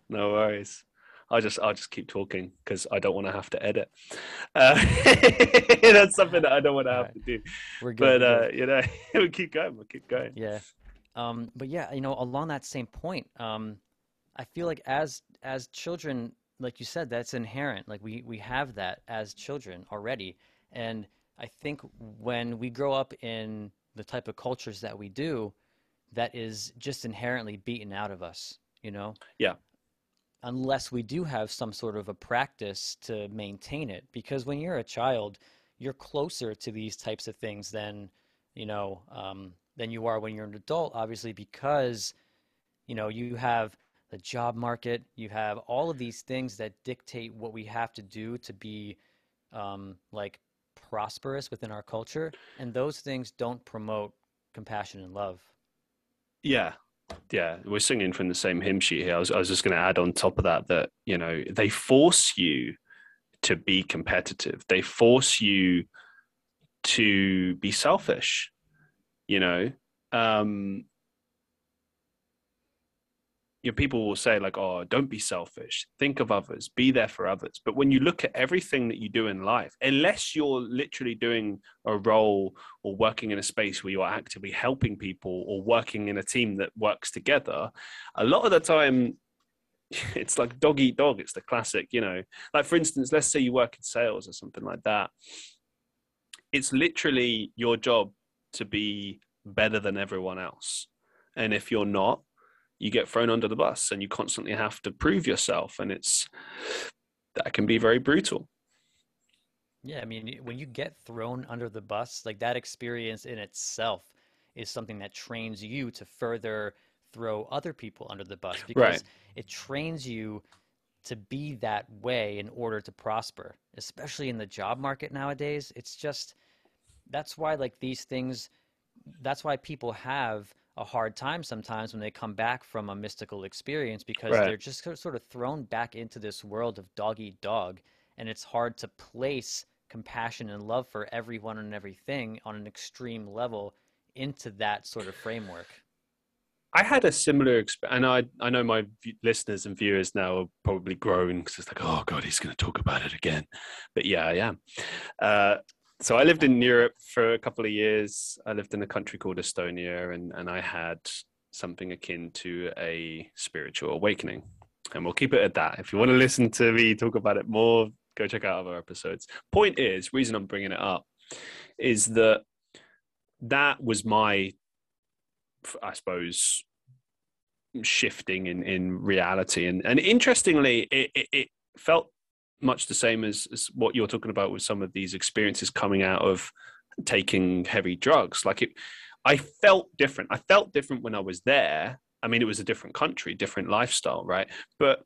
Speaker 1: no worries I'll just I'll just keep talking because I don't want to have to edit. Uh, that's something that I don't want to have right. to do. We're good. But uh, you know, we'll keep going. We'll keep going.
Speaker 2: Yeah. Um, but yeah, you know, along that same point, um, I feel like as as children, like you said, that's inherent. Like we we have that as children already, and I think when we grow up in the type of cultures that we do, that is just inherently beaten out of us. You know.
Speaker 1: Yeah.
Speaker 2: Unless we do have some sort of a practice to maintain it, because when you're a child, you're closer to these types of things than you know um, than you are when you're an adult. Obviously, because you know you have the job market. You have all of these things that dictate what we have to do to be um, like prosperous within our culture, and those things don't promote compassion and love.
Speaker 1: Yeah, yeah, we're singing from the same hymn sheet here. I was, I was just going to add on top of that that you know they force you to be competitive. They force you to be selfish. You know, um, you know, people will say like, "Oh, don't be selfish. Think of others. Be there for others." But when you look at everything that you do in life, unless you're literally doing a role or working in a space where you are actively helping people or working in a team that works together, a lot of the time it's like dog eat dog. It's the classic, you know. Like for instance, let's say you work in sales or something like that. it's literally your job to be better than everyone else. And if you're not, you get thrown under the bus and you constantly have to prove yourself. And it's that can be very brutal.
Speaker 2: Yeah, I mean, when you get thrown under the bus, like that experience in itself is something that trains you to further throw other people under the bus because
Speaker 1: Right.
Speaker 2: it trains you to be that way in order to prosper, especially in the job market nowadays. It's just that's why like these things that's why people have a hard time sometimes when they come back from a mystical experience because
Speaker 1: Right.
Speaker 2: they're just sort of thrown back into this world of dog eat dog and it's hard to place compassion and love for everyone and everything on an extreme level into that sort of framework.
Speaker 1: I had a similar experience, and I I know my v- listeners and viewers now are probably groaning because it's like, oh god, he's going to talk about it again. But yeah, I am. Uh, so I lived in Europe for a couple of years. I lived in a country called Estonia, and and I had something akin to a spiritual awakening. And we'll keep it at that. If you want to listen to me talk about it more, go check out other episodes. Point is, reason I'm bringing it up is that that was my I suppose shifting in in reality and and interestingly it, it, it felt much the same as, as what you're talking about with some of these experiences coming out of taking heavy drugs like it i felt different i felt different when i was there i mean it was a different country different lifestyle right but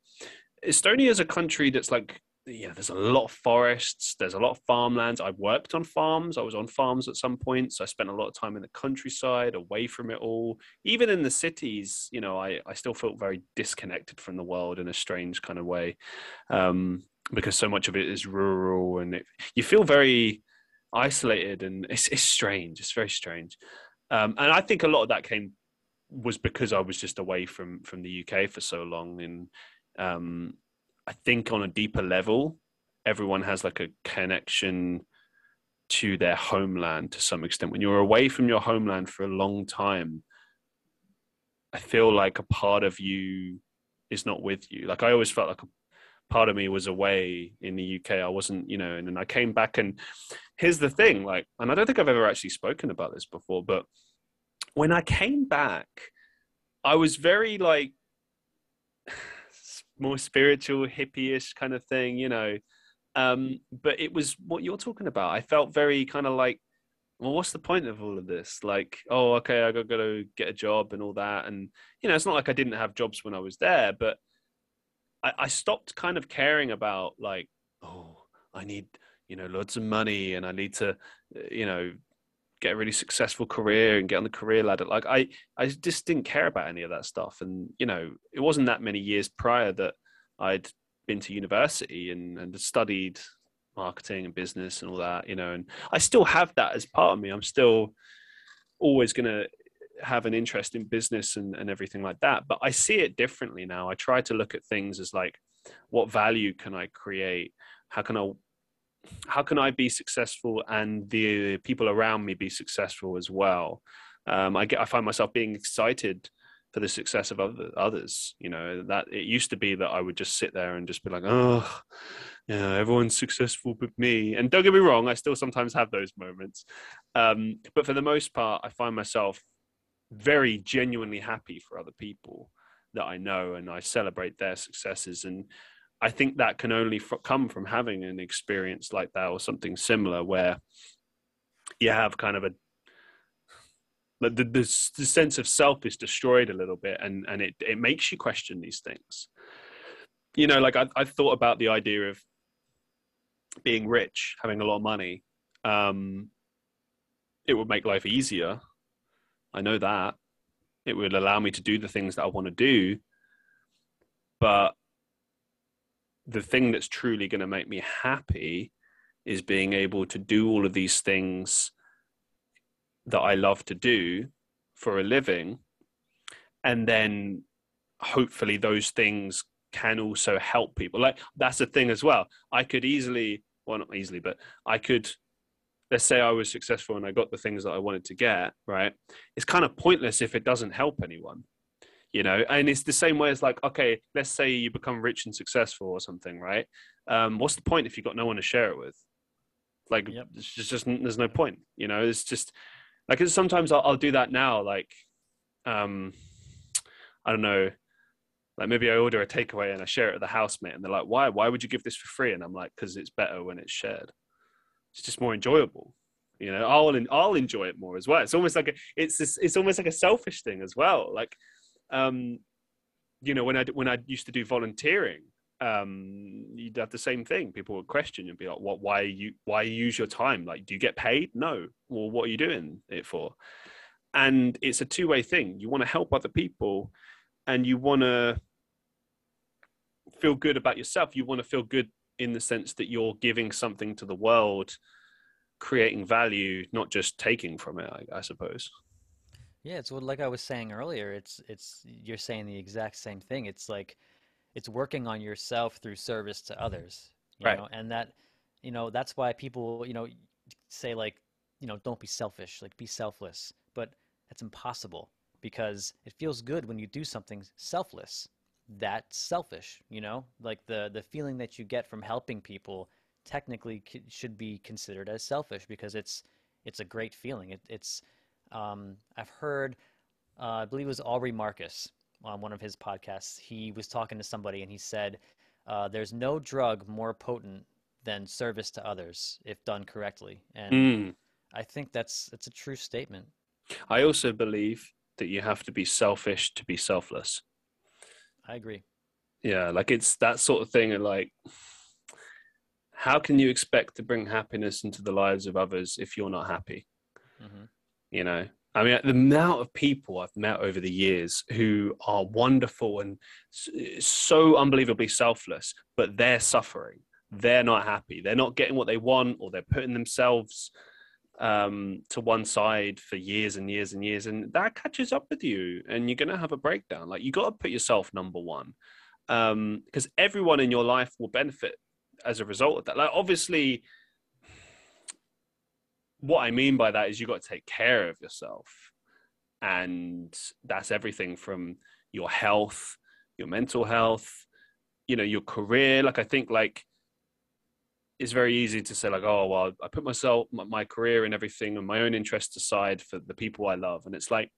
Speaker 1: estonia is a country that's like yeah, there's a lot of forests. There's a lot of farmlands. I worked on farms. I was on farms at some points. So I spent a lot of time in the countryside, away from it all. Even in the cities, you know, I, I still felt very disconnected from the world in a strange kind of way, um, because so much of it is rural, and it, you feel very isolated, and it's it's strange. It's very strange, um, and I think a lot of that came was because I was just away from from the UK for so long, and um, I think on a deeper level, everyone has like a connection to their homeland to some extent. When you're away from your homeland for a long time, I feel like a part of you is not with you. Like I always felt like a part of me was away in the UK. I wasn't, you know, and then I came back and here's the thing, like, and I don't think I've ever actually spoken about this before, but when I came back, I was very like more spiritual, hippie-ish kind of thing, you know. Um, but it was what you're talking about. I felt very kind of like, well, what's the point of all of this? Like, oh, okay, I got to get a job and all that, and you know, it's not like I didn't have jobs when I was there, but I, I stopped kind of caring about like, oh, I need you know loads of money and I need to, uh, you know, get a really successful career and get on the career ladder. Like I, I just didn't care about any of that stuff. And you know, it wasn't that many years prior that I'd been to university and and studied marketing and business and all that. You know, and I still have that as part of me. I'm still always going to have an interest in business and, and everything like that. But I see it differently now. I try to look at things as like, what value can I create? How can I how can I be successful and the people around me be successful as well? Um, I get, I find myself being excited for the success of other, others. You know, that it used to be that I would just sit there and just be like, oh, everyone's successful but me. And don't get me wrong, I still sometimes have those moments. Um, but for the most part, I find myself very genuinely happy for other people that I know and I celebrate their successes. And I think that can only f- come from having an experience like that or something similar where you have kind of a the, the, the sense of self is destroyed a little bit and, and it, it makes you question these things. You know, like I, I thought about the idea of being rich, having a lot of money. Um, it would make life easier. I know that. It would allow me to do the things that I want to do. But the thing that's truly going to make me happy is being able to do all of these things that I love to do for a living. And then hopefully those things can also help people. Like that's the thing as well. I could easily, well, not easily, but I could, let's say I was successful and I got the things that I wanted to get, right? It's kind of pointless if it doesn't help anyone you know and it's the same way as like okay let's say you become rich and successful or something right um, what's the point if you've got no one to share it with Like
Speaker 2: Yep.
Speaker 1: it's just, just there's no point. You know, it's just like 'cause sometimes I'll, I'll do that now. Like, um, I don't know. Like maybe I order a takeaway and I share it with the housemate, and they're like, "Why? Why would you give this for free?" And I'm like, "Because it's better when it's shared. It's just more enjoyable." You know, I'll I'll enjoy it more as well. It's almost like a, it's it's almost like a selfish thing as well. Like, um, you know, when I when I used to do volunteering, um, you'd have the same thing. People would question and be like, "What? Why you? Why you use your time? Like, do you get paid? No. Well, what are you doing it for?" And it's a two way thing. You want to help other people, and you want to feel good about yourself. You want to feel good in the sense that you're giving something to the world, creating value, not just taking from it. I, I suppose.
Speaker 2: Yeah, it's what like I was saying earlier. It's it's you're saying the exact same thing. It's like it's working on yourself through service to others, you
Speaker 1: Right.
Speaker 2: know, and that you know that's why people you know say like you know don't be selfish, like be selfless, but that's impossible because it feels good when you do something selfless. That's selfish, you know, like the the feeling that you get from helping people technically c- should be considered as selfish because it's it's a great feeling. It, it's um, I've heard, uh, I believe it was Aubrey Marcus on one of his podcasts. He was talking to somebody and he said, uh, "There's no drug more potent than service to others if done correctly." And
Speaker 1: Mm.
Speaker 2: I think that's that's a true statement.
Speaker 1: I also believe that you have to be selfish to be selfless.
Speaker 2: I agree.
Speaker 1: Yeah, like it's that sort of thing. And like, how can you expect to bring happiness into the lives of others if you're not happy?
Speaker 2: hmm
Speaker 1: You know, I mean, the amount of people I've met over the years who are wonderful and so unbelievably selfless, but they're suffering. They're not happy. They're not getting what they want, or they're putting themselves um, to one side for years and years and years, and that catches up with you, and you're gonna have a breakdown. Like you got to put yourself number one, because everyone in your life will benefit as a result of that. Like obviously, what I mean by that is you got to take care of yourself. And that's everything from your health, your mental health, you know, your career. Like I think like it's very easy to say like, oh well, I put myself my, career and everything and my own interests aside for the people I love. And it's like,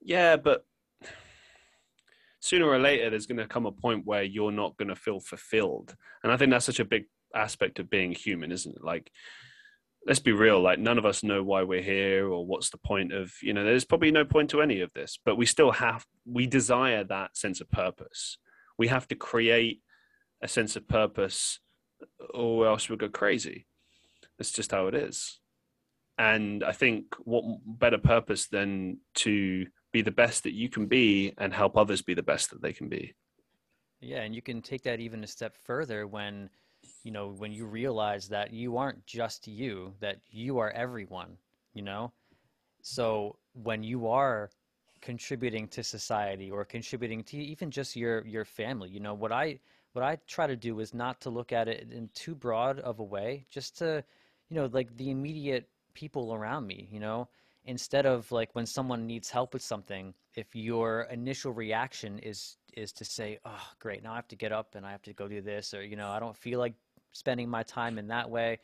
Speaker 1: yeah, but sooner or later there's going to come a point where you're not going to feel fulfilled. And I think that's such a big aspect of being human, isn't it? Like let's be real like none of us know why we're here or what's the point of you know there's probably no point to any of this but we still have we desire that sense of purpose we have to create a sense of purpose or else we'll go crazy. That's just how it is. And i think what better purpose than to be the best that you can be and help others be the best that they can be.
Speaker 2: Yeah, and you can take that even a step further when, you know, when you realize that you aren't just you, that you are everyone, you know? So when you are contributing to society or contributing to even just your your family, you know, what I what I try to do is not to look at it in too broad of a way, just to, you know, like the immediate people around me, you know? Instead of like when someone needs help with something, if your initial reaction is is to say, "Oh, great, now I have to get up and I have to go do this," or you know, I don't feel like spending my time in that way.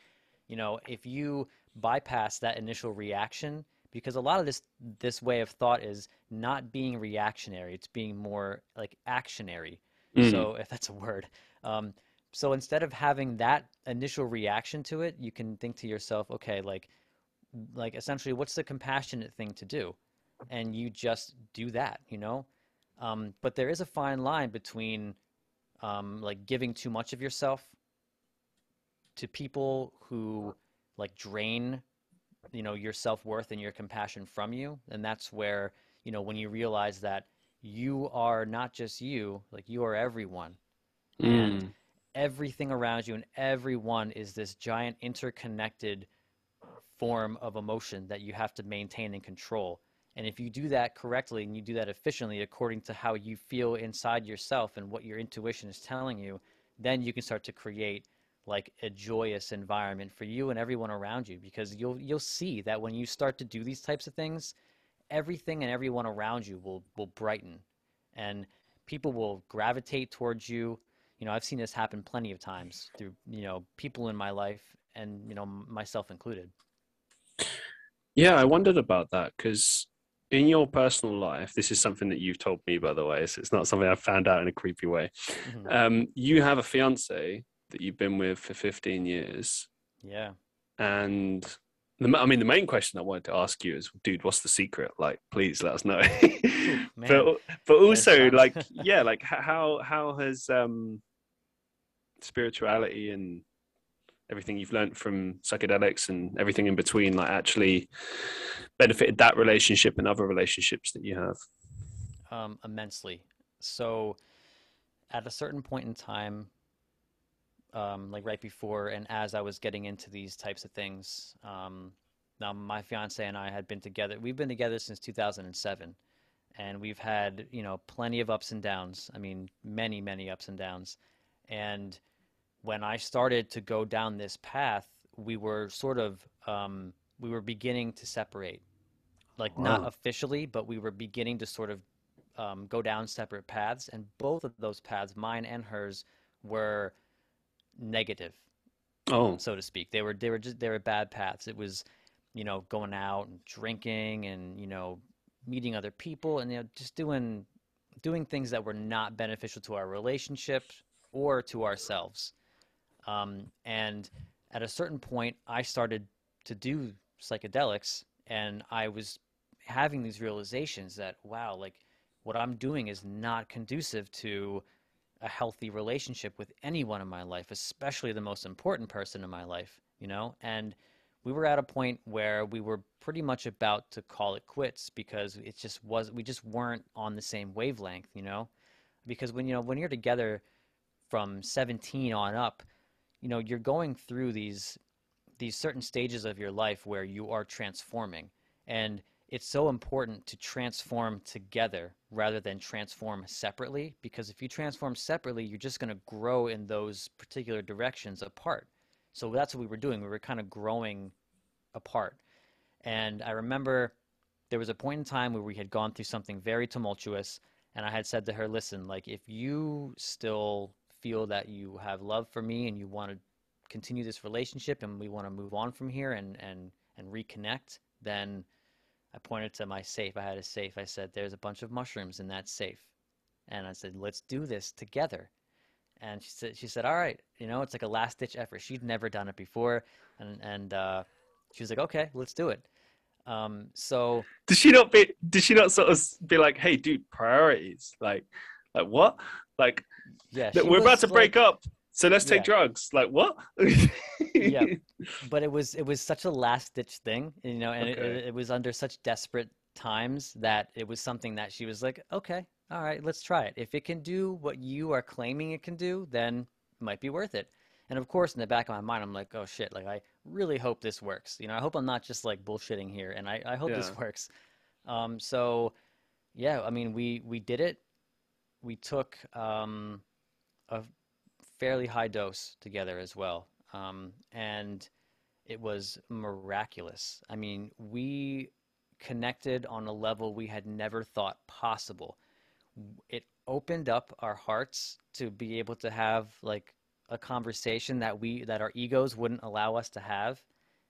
Speaker 2: You know, if you bypass that initial reaction, because a lot of this this way of thought is not being reactionary, it's being more like actionary.
Speaker 1: Mm.
Speaker 2: So if that's a word. Um, so instead of having that initial reaction to it, you can think to yourself, okay, like like essentially what's the compassionate thing to do? And you just do that, you know? Um, but there is a fine line between um, like giving too much of yourself to people who like drain, you know, your self-worth and your compassion from you. And that's where, you know, when you realize that you are not just you, like you are everyone. And
Speaker 1: Mm.
Speaker 2: everything around you and everyone is this giant interconnected form of emotion that you have to maintain and control. And if you do that correctly and you do that efficiently according to how you feel inside yourself and what your intuition is telling you, then you can start to create like a joyous environment for you and everyone around you because you'll you'll see that when you start to do these types of things, everything and everyone around you will will brighten and people will gravitate towards you. You know, I've seen this happen plenty of times through, you know, people in my life and you know myself included.
Speaker 1: Yeah, I wondered about that because in your personal life, this is something that you've told me, by the way. So it's not something I found out in a creepy way. Mm-hmm. Um, you have a fiance that you've been with for 15 years.
Speaker 2: Yeah.
Speaker 1: And the, I mean, the main question I wanted to ask you is, dude, what's the secret? Like, please let us know. but but also, like, yeah, like how how has um spirituality and everything you've learned from psychedelics and everything in between like actually benefited that relationship and other relationships that you have
Speaker 2: um, immensely so at a certain point in time um, like right before and as i was getting into these types of things um, now my fiance and i had been together we've been together since 2007 and we've had you know plenty of ups and downs i mean many many ups and downs. And when I started to go down this path, we were sort of um, we were beginning to separate, like wow. not officially, but we were beginning to sort of um, go down separate paths, and both of those paths, mine and hers, were negative.
Speaker 1: Oh,
Speaker 2: so to speak, they were they were just they were bad paths. It was, you know, going out and drinking, and you know, meeting other people, and you know, just doing doing things that were not beneficial to our relationship or to ourselves. Um, and at a certain point, I started to do psychedelics, and I was having these realizations that, wow, like what I'm doing is not conducive to a healthy relationship with anyone in my life, especially the most important person in my life, you know? And we were at a point where we were pretty much about to call it quits because it just was we just weren't on the same wavelength, you know? Because when you know when you're together from 17 on up, you know you're going through these these certain stages of your life where you are transforming and it's so important to transform together rather than transform separately because if you transform separately you're just going to grow in those particular directions apart. So that's what we were doing. We were kind of growing apart. And i remember there was a point in time where we had gone through something very tumultuous and i had said to her listen like if you still feel that you have love for me and you want to continue this relationship and we want to move on from here and and and reconnect, then I pointed to my safe. I had a safe. I said, "There's a bunch of mushrooms in that safe," and I said, "Let's do this together." And she said, "She said, all right, you know, it's like a last ditch effort. She'd never done it before, and and uh, she was like, okay, let's do it." Um, so
Speaker 1: did she not be? Did she not sort of be like, "Hey, dude, priorities"? Like, like what? Like, yeah, we're about to break up, so let's take yeah. drugs. Like what?
Speaker 2: yeah, but it was it was such a last ditch thing, you know, and okay. it, it was under such desperate times that it was something that she was like, okay, all right, let's try it. If it can do what you are claiming it can do, then it might be worth it. And of course, in the back of my mind, I'm like, oh shit, like I really hope this works. You know, I hope I'm not just like bullshitting here, and I, I hope yeah. this works. Um, so yeah, I mean, we we did it we took um, a fairly high dose together as well. Um, and it was miraculous. I mean, we connected on a level we had never thought possible. It opened up our hearts to be able to have like a conversation that we that our egos wouldn't allow us to have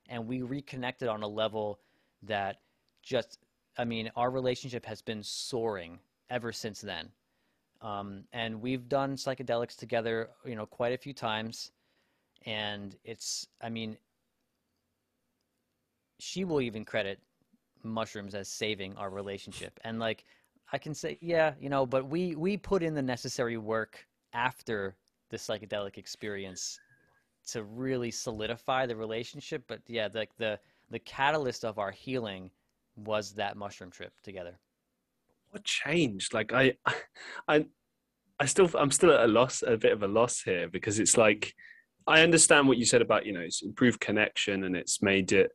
Speaker 2: and we reconnected on a level that just I mean, our relationship has been soaring ever since then. Um, and we've done psychedelics together, you know, quite a few times. And it's, I mean, she will even credit mushrooms as saving our relationship. And like, I can say, yeah, you know, but we we put in the necessary work after the psychedelic experience to really solidify the relationship. But yeah, like the the catalyst of our healing was that mushroom trip together
Speaker 1: what changed? Like I, I, I still, I'm still at a loss, a bit of a loss here because it's like, I understand what you said about you know it's improved connection and it's made it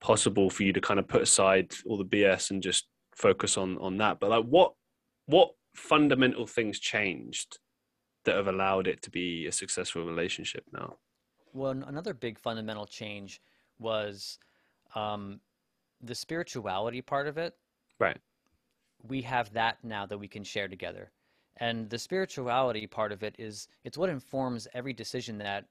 Speaker 1: possible for you to kind of put aside all the BS and just focus on on that. But like, what what fundamental things changed that have allowed it to be a successful relationship now?
Speaker 2: Well, another big fundamental change was um, the spirituality part of it.
Speaker 1: Right
Speaker 2: we have that now that we can share together. And the spirituality part of it is it's what informs every decision that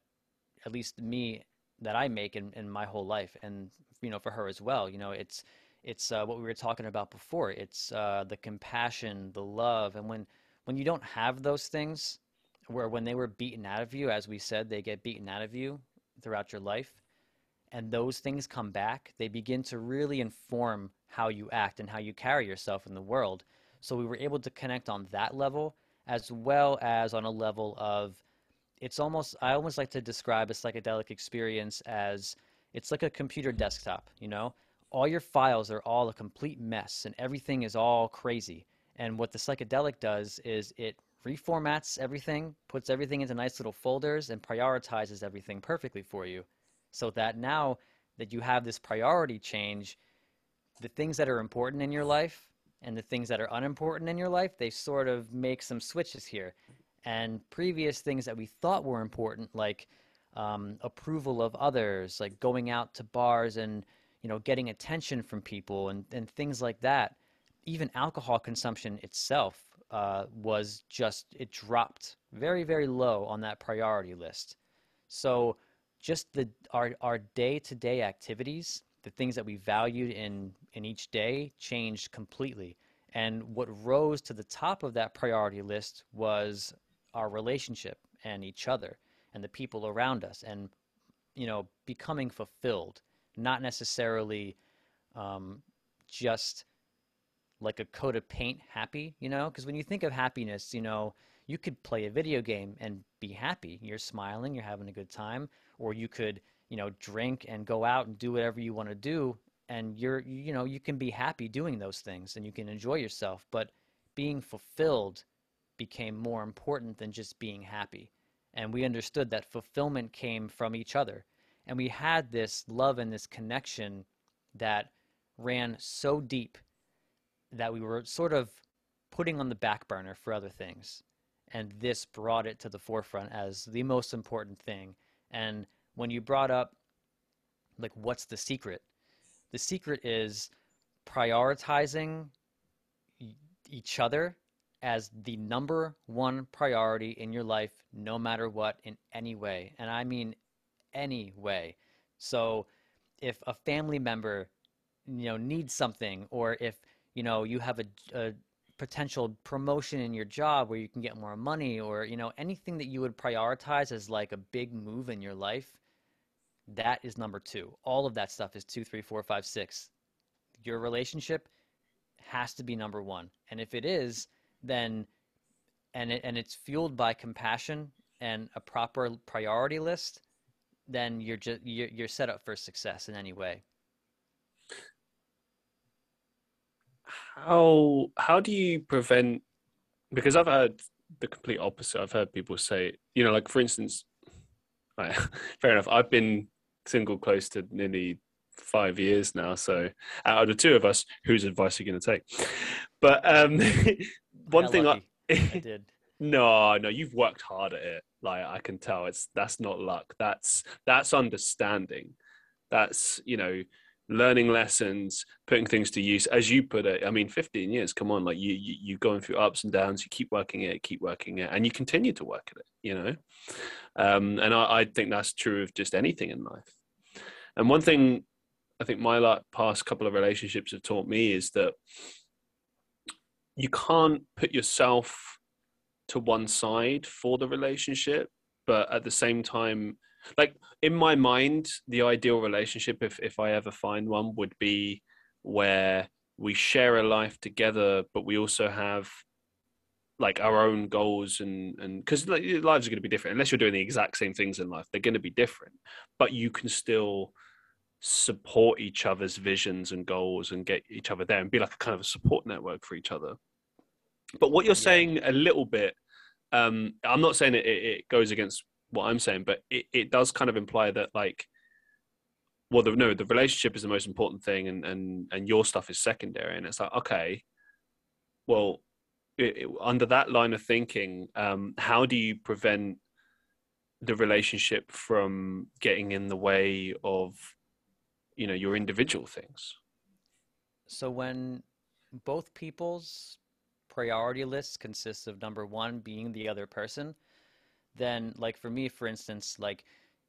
Speaker 2: at least me that I make in, in my whole life, and you know, for her as well. You know, it's it's uh, what we were talking about before. It's uh, the compassion, the love, and when when you don't have those things, where when they were beaten out of you, as we said, they get beaten out of you throughout your life, and those things come back, they begin to really inform how you act and how you carry yourself in the world. So we were able to connect on that level as well as on a level of it's almost I almost like to describe a psychedelic experience as it's like a computer desktop, you know? All your files are all a complete mess and everything is all crazy. And what the psychedelic does is it reformats everything, puts everything into nice little folders and prioritizes everything perfectly for you. So that now that you have this priority change, the things that are important in your life and the things that are unimportant in your life, they sort of make some switches here. And previous things that we thought were important, like um, approval of others, like going out to bars and you know getting attention from people and, and things like that. Even alcohol consumption itself uh, was just it dropped very very low on that priority list. So just the our our day to day activities the things that we valued in in each day changed completely. And what rose to the top of that priority list was our relationship and each other and the people around us and you know becoming fulfilled not necessarily um, just like a coat of paint happy you know? Because when you think of happiness you know you could play a video game and be happy you're smiling you're having a good time or you could you know, drink and go out and do whatever you want to do. And you're, you know, you can be happy doing those things and you can enjoy yourself. But being fulfilled became more important than just being happy. And we understood that fulfillment came from each other. And we had this love and this connection that ran so deep that we were sort of putting on the back burner for other things. And this brought it to the forefront as the most important thing. And when you brought up like what's the secret? The secret is prioritizing each other as the number one priority in your life no matter what in any way. And i mean any way. So if a family member you know needs something or if you know you have a, a potential promotion in your job where you can get more money or you know anything that you would prioritize as like a big move in your life that is number two. All of that stuff is two, three, four, five, six. Your relationship has to be number one. And if it is, then and it, and it's fueled by compassion and a proper priority list, then you're just you're, you're set up for success in any way.
Speaker 1: How how do you prevent? Because I've heard the complete opposite. I've heard people say, you know, like for instance, fair enough. I've been single close to nearly five years now. So out of the two of us, whose advice are you going to take? But um, one thing.
Speaker 2: I, I did.
Speaker 1: No, no, you've worked hard at it. Like I can tell, it's that's not luck. That's that's understanding. That's you know learning lessons, putting things to use. As you put it, I mean, 15 years. Come on, like you you you going through ups and downs. You keep working it, keep working it, and you continue to work at it. You know, um, and I, I think that's true of just anything in life. And one thing I think my like, past couple of relationships have taught me is that you can't put yourself to one side for the relationship, but at the same time, like in my mind, the ideal relationship, if if I ever find one, would be where we share a life together, but we also have like our own goals and and because like, lives are going to be different. Unless you're doing the exact same things in life they're going to be different. But you can still support each other's visions and goals and get each other there and be like a kind of a support network for each other. But what you're saying a little bit, um, I'm not saying it, it goes against what I'm saying, but it, it does kind of imply that like, well, the, no, the relationship is the most important thing, and and and your stuff is secondary. And it's like, okay, well, it, under that line of thinking, um, how do you prevent the relationship from getting in the way of you know your individual things
Speaker 2: so when both people's priority lists consist of number one being the other person then like for me for instance like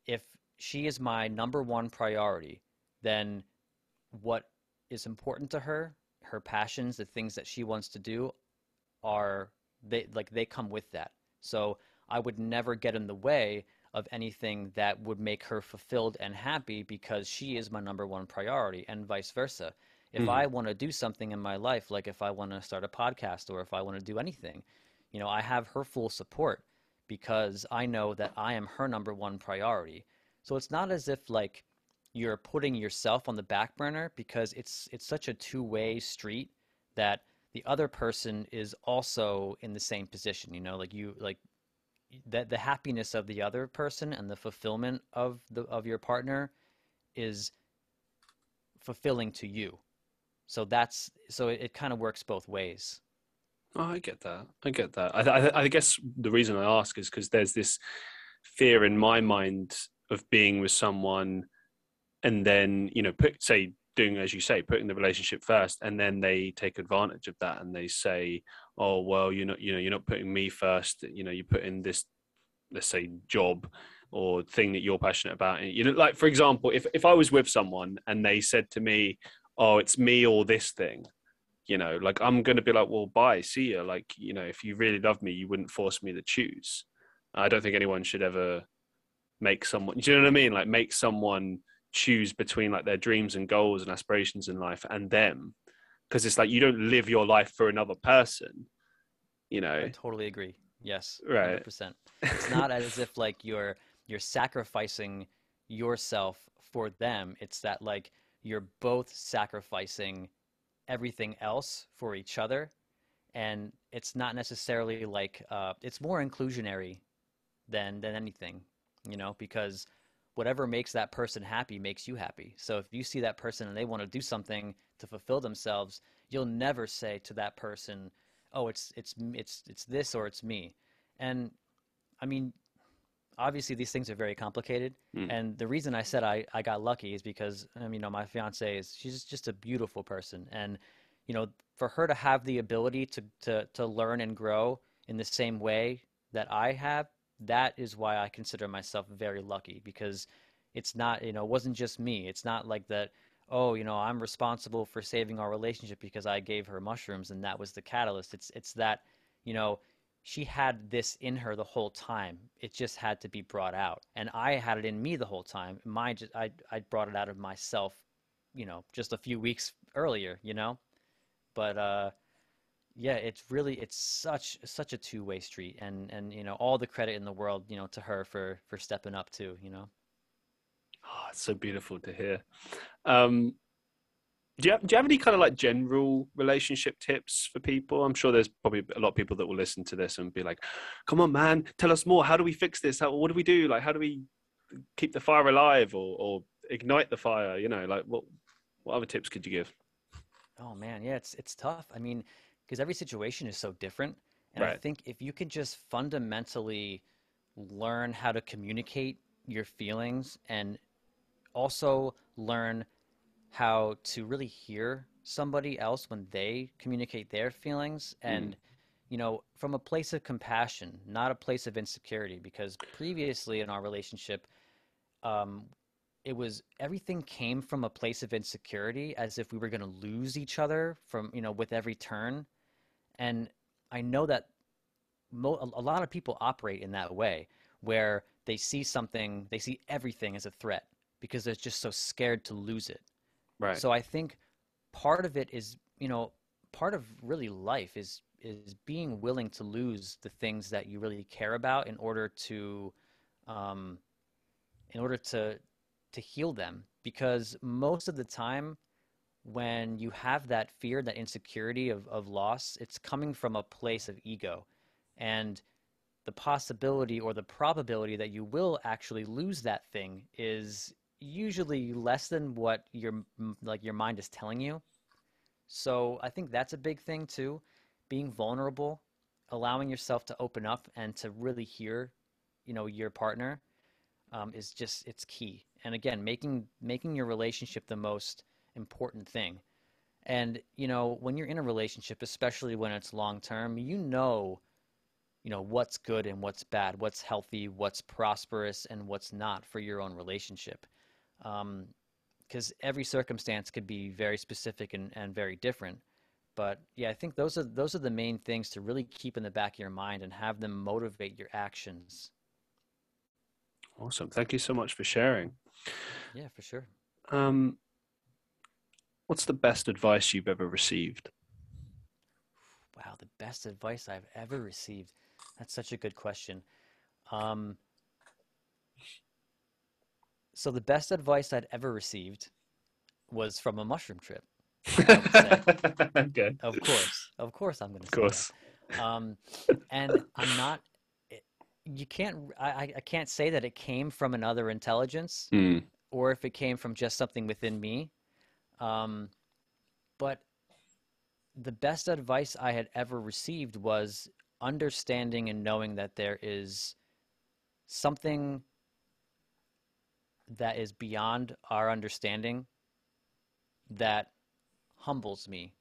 Speaker 2: if she is my number one priority, then what is important to her, her passions, the things that she wants to do are they like they come with that. So I would never get in the way of anything that would make her fulfilled and happy because she is my number one priority and vice versa. If
Speaker 1: Mm.
Speaker 2: I want to do something in my life, like if I want to start a podcast or if I want to do anything, you know, I have her full support because I know that I am her number one priority. So it's not as if like you're putting yourself on the back burner because it's it's such a two-way street that the other person is also in the same position, you know, like you like that the happiness of the other person and the fulfillment of the of your partner is fulfilling to you. So that's so it, it kind of works both ways.
Speaker 1: Oh, I get that. I get that. I, I, I guess the reason I ask is because there's this fear in my mind of being with someone, and then you know, put say doing as you say, putting the relationship first, and then they take advantage of that and they say, "Oh, well, you're not, you know, you're not putting me first. You know, you put in this, let's say, job." or thing that you're passionate about you know like for example if if i was with someone and they said to me oh it's me or this thing you know like i'm going to be like well bye see you like you know if you really love me you wouldn't force me to choose i don't think anyone should ever make someone do you know what i mean like make someone choose between like their dreams and goals and aspirations in life and them because it's like you don't live your life for another person you know
Speaker 2: I totally agree. Yes,
Speaker 1: Right.
Speaker 2: 100%. It's not as if like you're you're sacrificing yourself for them. It's that like you're both sacrificing everything else for each other, and it's not necessarily like uh, it's more inclusionary than than anything, you know, because whatever makes that person happy makes you happy. So if you see that person and they want to do something to fulfill themselves, you'll never say to that person, "Oh, it's it's it's it's this or it's me." And I mean, obviously these things are very complicated.
Speaker 1: Mm.
Speaker 2: And the reason I said I, I got lucky is because um, you know my fiance is she's just a beautiful person, and you know for her to have the ability to to to learn and grow in the same way that I have, that is why I consider myself very lucky because it's not you know it wasn't just me. It's not like that. Oh, you know, I'm responsible for saving our relationship because I gave her mushrooms and that was the catalyst. It's it's that, you know, she had this in her the whole time. It just had to be brought out. And I had it in me the whole time. Just I I brought it out of myself, you know, just a few weeks earlier, you know? But uh yeah, it's really it's such such a two-way street and and you know, all the credit in the world, you know, to her for for stepping up too, you know.
Speaker 1: Oh, it's so beautiful to hear. Um, do you have, do you have any kind of like general relationship tips for people? I'm sure there's probably a lot of people that will listen to this and be like, "Come on, man, tell us more. How do we fix this? How, what do we do? Like, how do we keep the fire alive or, or ignite the fire? You know, like what what other tips could you give?"
Speaker 2: Oh man, yeah, it's it's tough. I mean, because every situation is so different, and I think if you can just fundamentally learn how to communicate your feelings and also learn how to really hear somebody else when they communicate their feelings. And you know from a place of compassion not a place of insecurity because previously in our relationship um it was everything came from a place of insecurity as if we were going to lose each other from you know with every turn. And i know that mo- a lot of people operate in that way where they see something they see everything as a threat because they're just so scared to lose it
Speaker 1: Right.
Speaker 2: so I think part of it is, you know, part of really life is is being willing to lose the things that you really care about in order to, um, in order to to heal them. Because most of the time, when you have that fear, that insecurity of of loss, it's coming from a place of ego, and the possibility or the probability that you will actually lose that thing is usually less than what your like your mind is telling you. So I think that's a big thing too, being vulnerable, allowing yourself to open up and to really hear, you know, your partner, um, is just it's key. And again, making making your relationship the most important thing. And you know, when you're in a relationship, especially when it's long term, you know you know what's good and what's bad what's healthy what's prosperous and what's not for your own relationship because um, every circumstance could be very specific and, and very different. But yeah i think those are those are the main things to really keep in the back of your mind and have them motivate your actions.
Speaker 1: Awesome. Thank you so much for sharing.
Speaker 2: Yeah for sure.
Speaker 1: Um, what's the best advice you've ever received?
Speaker 2: Wow the best advice i've ever received. That's such a good question. Um, so the best advice I'd ever received was from a mushroom trip. okay. Of course, of course, I'm going to. Say. Of course. Um, and I'm not. You can't. I, I can't say that it came from another intelligence, mm. or if it came from just something within me. Um, but the best advice I had ever received was understanding and knowing that there is something that is beyond our understanding that humbles me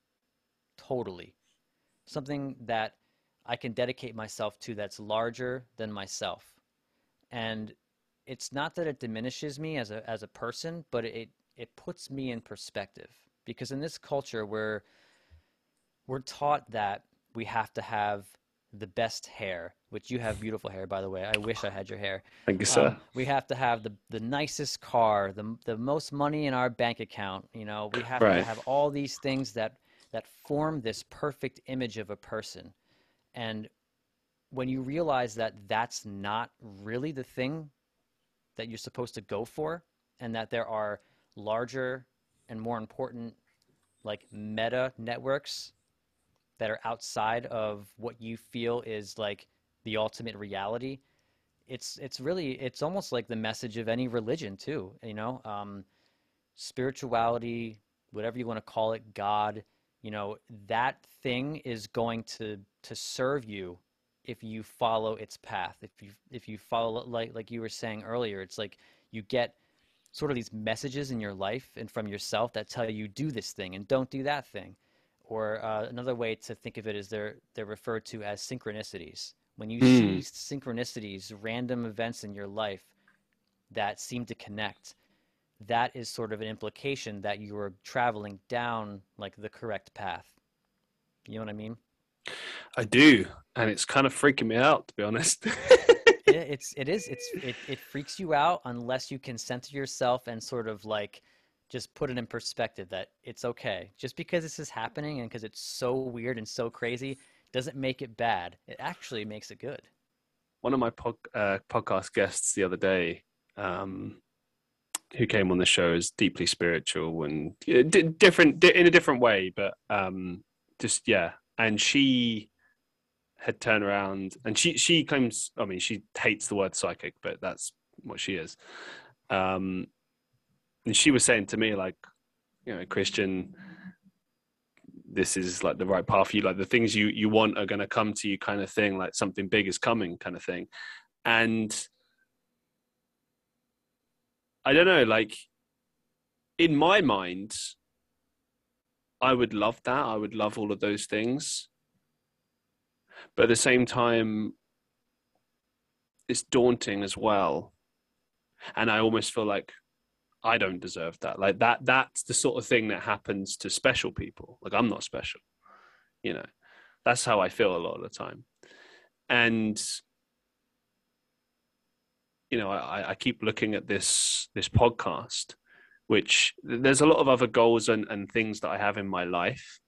Speaker 2: totally. Something that I can dedicate myself to that's larger than myself. And it's not that it diminishes me as a as a person, but it it puts me in perspective. Because in this culture where we're taught that we have to have the best hair, which you have beautiful hair, by the way. I wish I had your hair.
Speaker 1: Thank you, sir. Um,
Speaker 2: we have to have the, the nicest car, the, the most money in our bank account. You know, we have right. to have all these things that, that form this perfect image of a person. And when you realize that that's not really the thing that you're supposed to go for, and that there are larger and more important, like meta networks that are outside of what you feel is like the ultimate reality it's it's really it's almost like the message of any religion too you know? Um, spirituality whatever you want to call it god you know that thing is going to to serve you if you follow its path. If you if you follow like like you were saying earlier it's like you get sort of these messages in your life and from yourself that tell you do this thing and don't do that thing or uh, another way to think of it is they're they're referred to as synchronicities. When you mm. see synchronicities, random events in your life that seem to connect, that is sort of an implication that you are traveling down like the correct path. You know what I mean?
Speaker 1: I do, and it's kind of freaking me out to be honest.
Speaker 2: it, it's it is it's it, it freaks you out unless you can center yourself and sort of like just put it in perspective that it's okay. Just because this is happening and because it's so weird and so crazy doesn't make it bad. It actually makes it good.
Speaker 1: One of my uh, podcast guests the other day, um, who came on the show, is deeply spiritual and d- different d- in a different way, but um, just yeah. And she had turned around and she she claims. I mean, she hates the word psychic, but that's what she is. Um, and she was saying to me like you know christian this is like the right path for you. Like the things you you want are going to come to you kind of thing like something big is coming kind of thing. And i don't know like in my mind i would love that. I would love all of those things. But at the same time it's daunting as well. And i almost feel like I don't deserve that. Like that that's the sort of thing that happens to special people. Like I'm not special. You know. That's how I feel a lot of the time. And you know, I, I keep looking at this this podcast, which there's a lot of other goals and, and things that I have in my life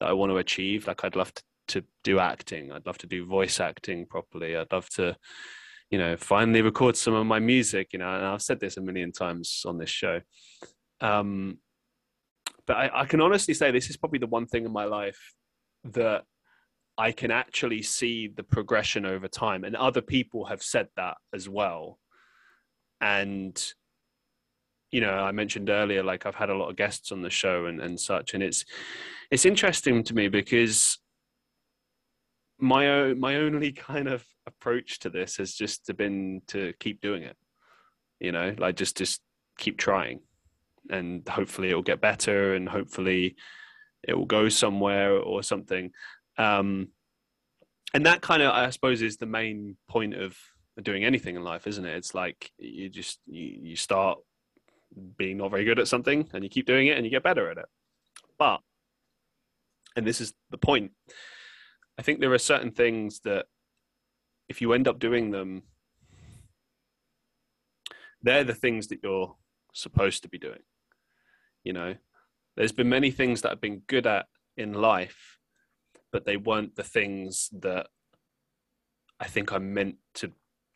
Speaker 1: that I want to achieve. Like I'd love to, to do acting. I'd love to do voice acting properly. I'd love to you know, finally record some of my music, you know, and I've said this a million times on this show. Um, but I, I can honestly say this is probably the one thing in my life that I can actually see the progression over time. And other people have said that as well. And, you know, I mentioned earlier, like I've had a lot of guests on the show and, and such. And it's, it's interesting to me because my own, my only kind of approach to this has just been to keep doing it you know like just just keep trying. And hopefully it'll get better and hopefully it will go somewhere or something. Um and that kind of i suppose is the main point of doing anything in life isn't it? It's like you just you, you start being not very good at something and you keep doing it and you get better at it. But and this is the point i think there are certain things that if you end up doing them they're the things that you're supposed to be doing you know? There's been many things that i've been good at in life but they weren't the things that i think i'm meant to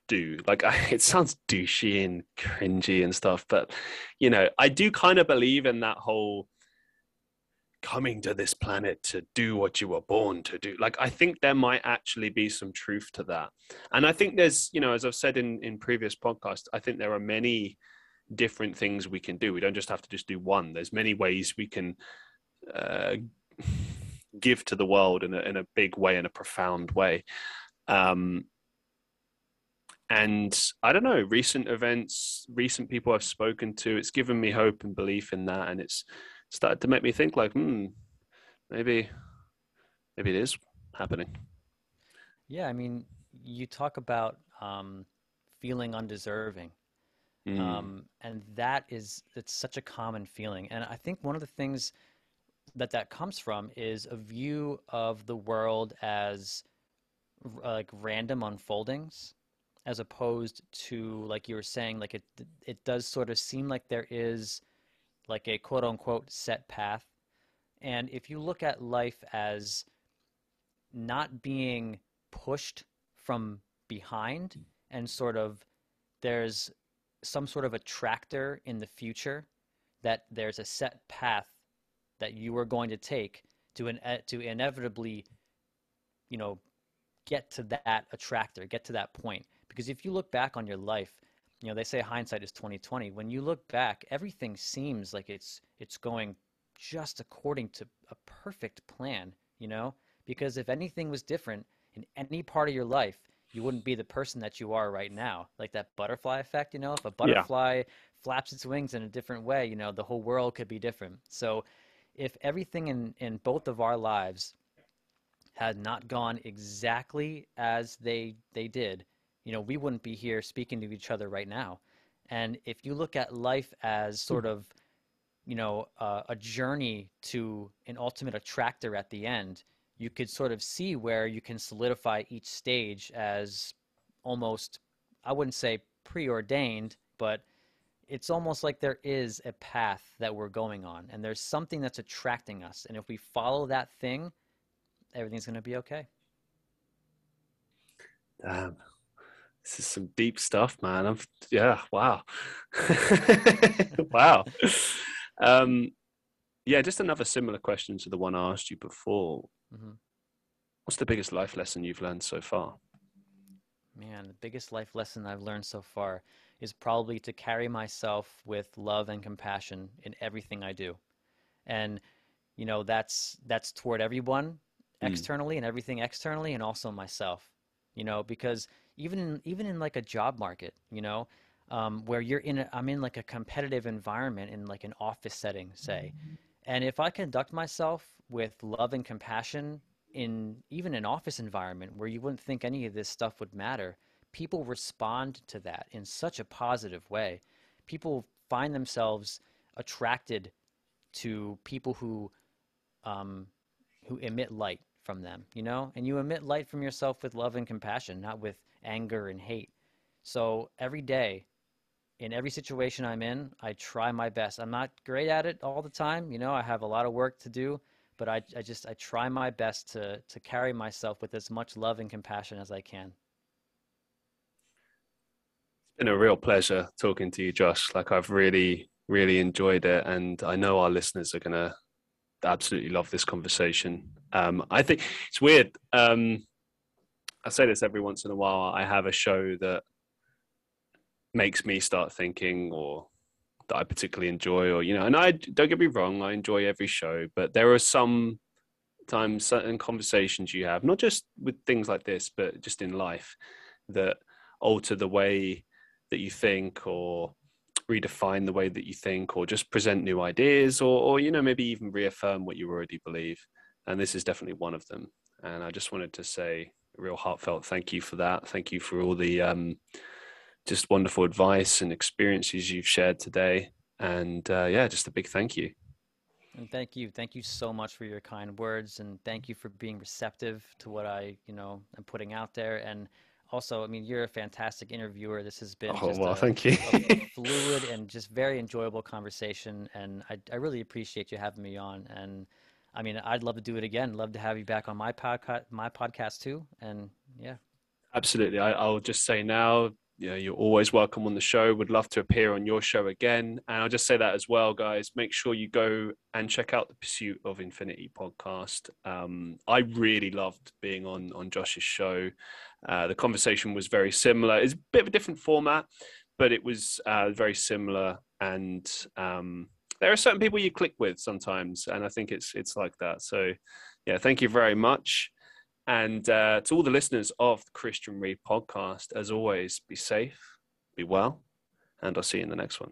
Speaker 1: do. Like I, it sounds douchey and cringy and stuff but you know i do kind of believe in that whole coming to this planet to do what you were born to do. Like i think there might actually be some truth to that. And i think there's you know as i've said in in previous podcasts i think there are many different things we can do. We don't just have to just do one. There's many ways we can uh, give to the world in a, in a big way in a profound way. Um, and i don't know recent events recent people i've spoken to it's given me hope and belief in that. And it's started to make me think like, hmm, maybe, maybe it is happening.
Speaker 2: Yeah, I mean, you talk about um, feeling undeserving, mm. um, and that is it's such a common feeling. And I think one of the things that that comes from is a view of the world as like random unfoldings as opposed to like you were saying like it it does sort of seem like there is like a quote unquote set path. And if you look at life as not being pushed from behind hmm. and sort of there's some sort of attractor in the future that there's a set path that you are going to take to in, to inevitably you know get to that attractor get to that point because if you look back on your life you know they say hindsight is 2020 when you look back everything seems like it's it's going just according to a perfect plan you know? Because if anything was different in any part of your life you wouldn't be the person that you are right now. Like that butterfly effect you know? If a butterfly yeah. flaps its wings in a different way you know the whole world could be different. So if everything in in both of our lives had not gone exactly as they they did you know, we wouldn't be here speaking to each other right now. And if you look at life as hmm. sort of, you know, uh, a journey to an ultimate attractor at the end, you could sort of see where you can solidify each stage as almost, I wouldn't say preordained, but it's almost like there is a path that we're going on and there's something that's attracting us. And if we follow that thing, everything's going to be okay.
Speaker 1: Damn this is some deep stuff, man. I'm yeah, wow, wow. Um, yeah, just another similar question to the one I asked you before. Mm-hmm. What's the biggest life lesson you've learned so far?
Speaker 2: Man, the biggest life lesson I've learned so far is probably to carry myself with love and compassion in everything I do. And you know, that's that's toward everyone mm. externally and everything externally and also myself. You know, because even in, even in like a job market, you know, um, where you're in, a, I'm in like a competitive environment in like an office setting, say, mm-hmm. and if I conduct myself with love and compassion in even an office environment where you wouldn't think any of this stuff would matter, people respond to that in such a positive way. People find themselves attracted to people who um, who emit light from them, you know, and you emit light from yourself with love and compassion, not with anger and hate. So every day, in every situation I'm in, I try my best. I'm not great at it all the time. You know, I have a lot of work to do, but I, I just I try my best to to carry myself with as much love and compassion as I can.
Speaker 1: It's been a real pleasure talking to you, Josh. Like I've really really enjoyed it, and I know our listeners are gonna absolutely love this conversation. Um, I think it's weird. Um, I say this every once in a while. I have a show that makes me start thinking, or that I particularly enjoy, or you know. And I don't get me wrong, I enjoy every show, but there are some times certain conversations you have, not just with things like this, but just in life, that alter the way that you think, or redefine the way that you think, or just present new ideas, or, or you know, maybe even reaffirm what you already believe. And this is definitely one of them. And I just wanted to say real heartfelt thank you for that. Thank you for all the um, just wonderful advice and experiences you've shared today. And uh, yeah, just a big thank you.
Speaker 2: And thank you. Thank you so much for your kind words and thank you for being receptive to what I, you know, am putting out there. And also, I mean, you're a fantastic interviewer. This has been
Speaker 1: oh, well,
Speaker 2: a,
Speaker 1: thank you.
Speaker 2: a fluid and just very enjoyable conversation. And I, I really appreciate you having me on. And I mean, I'd love to do it again. Love to have you back on my podcast, my podcast too. And yeah.
Speaker 1: Absolutely. I, I'll just say now, you know, you're always welcome on the show. Would love to appear on your show again. And I'll just say that as well, guys. Make sure you go and check out the Pursuit of Infinity podcast. Um, I really loved being on on Josh's show. Uh, the conversation was very similar. It's a bit of a different format, but it was uh, very similar. And um, there are certain people you click with sometimes, and I think it's it's like that. So, yeah, thank you very much. And uh, to all the listeners of the Christian Reeve podcast, as always, be safe, be well, and I'll see you in the next one.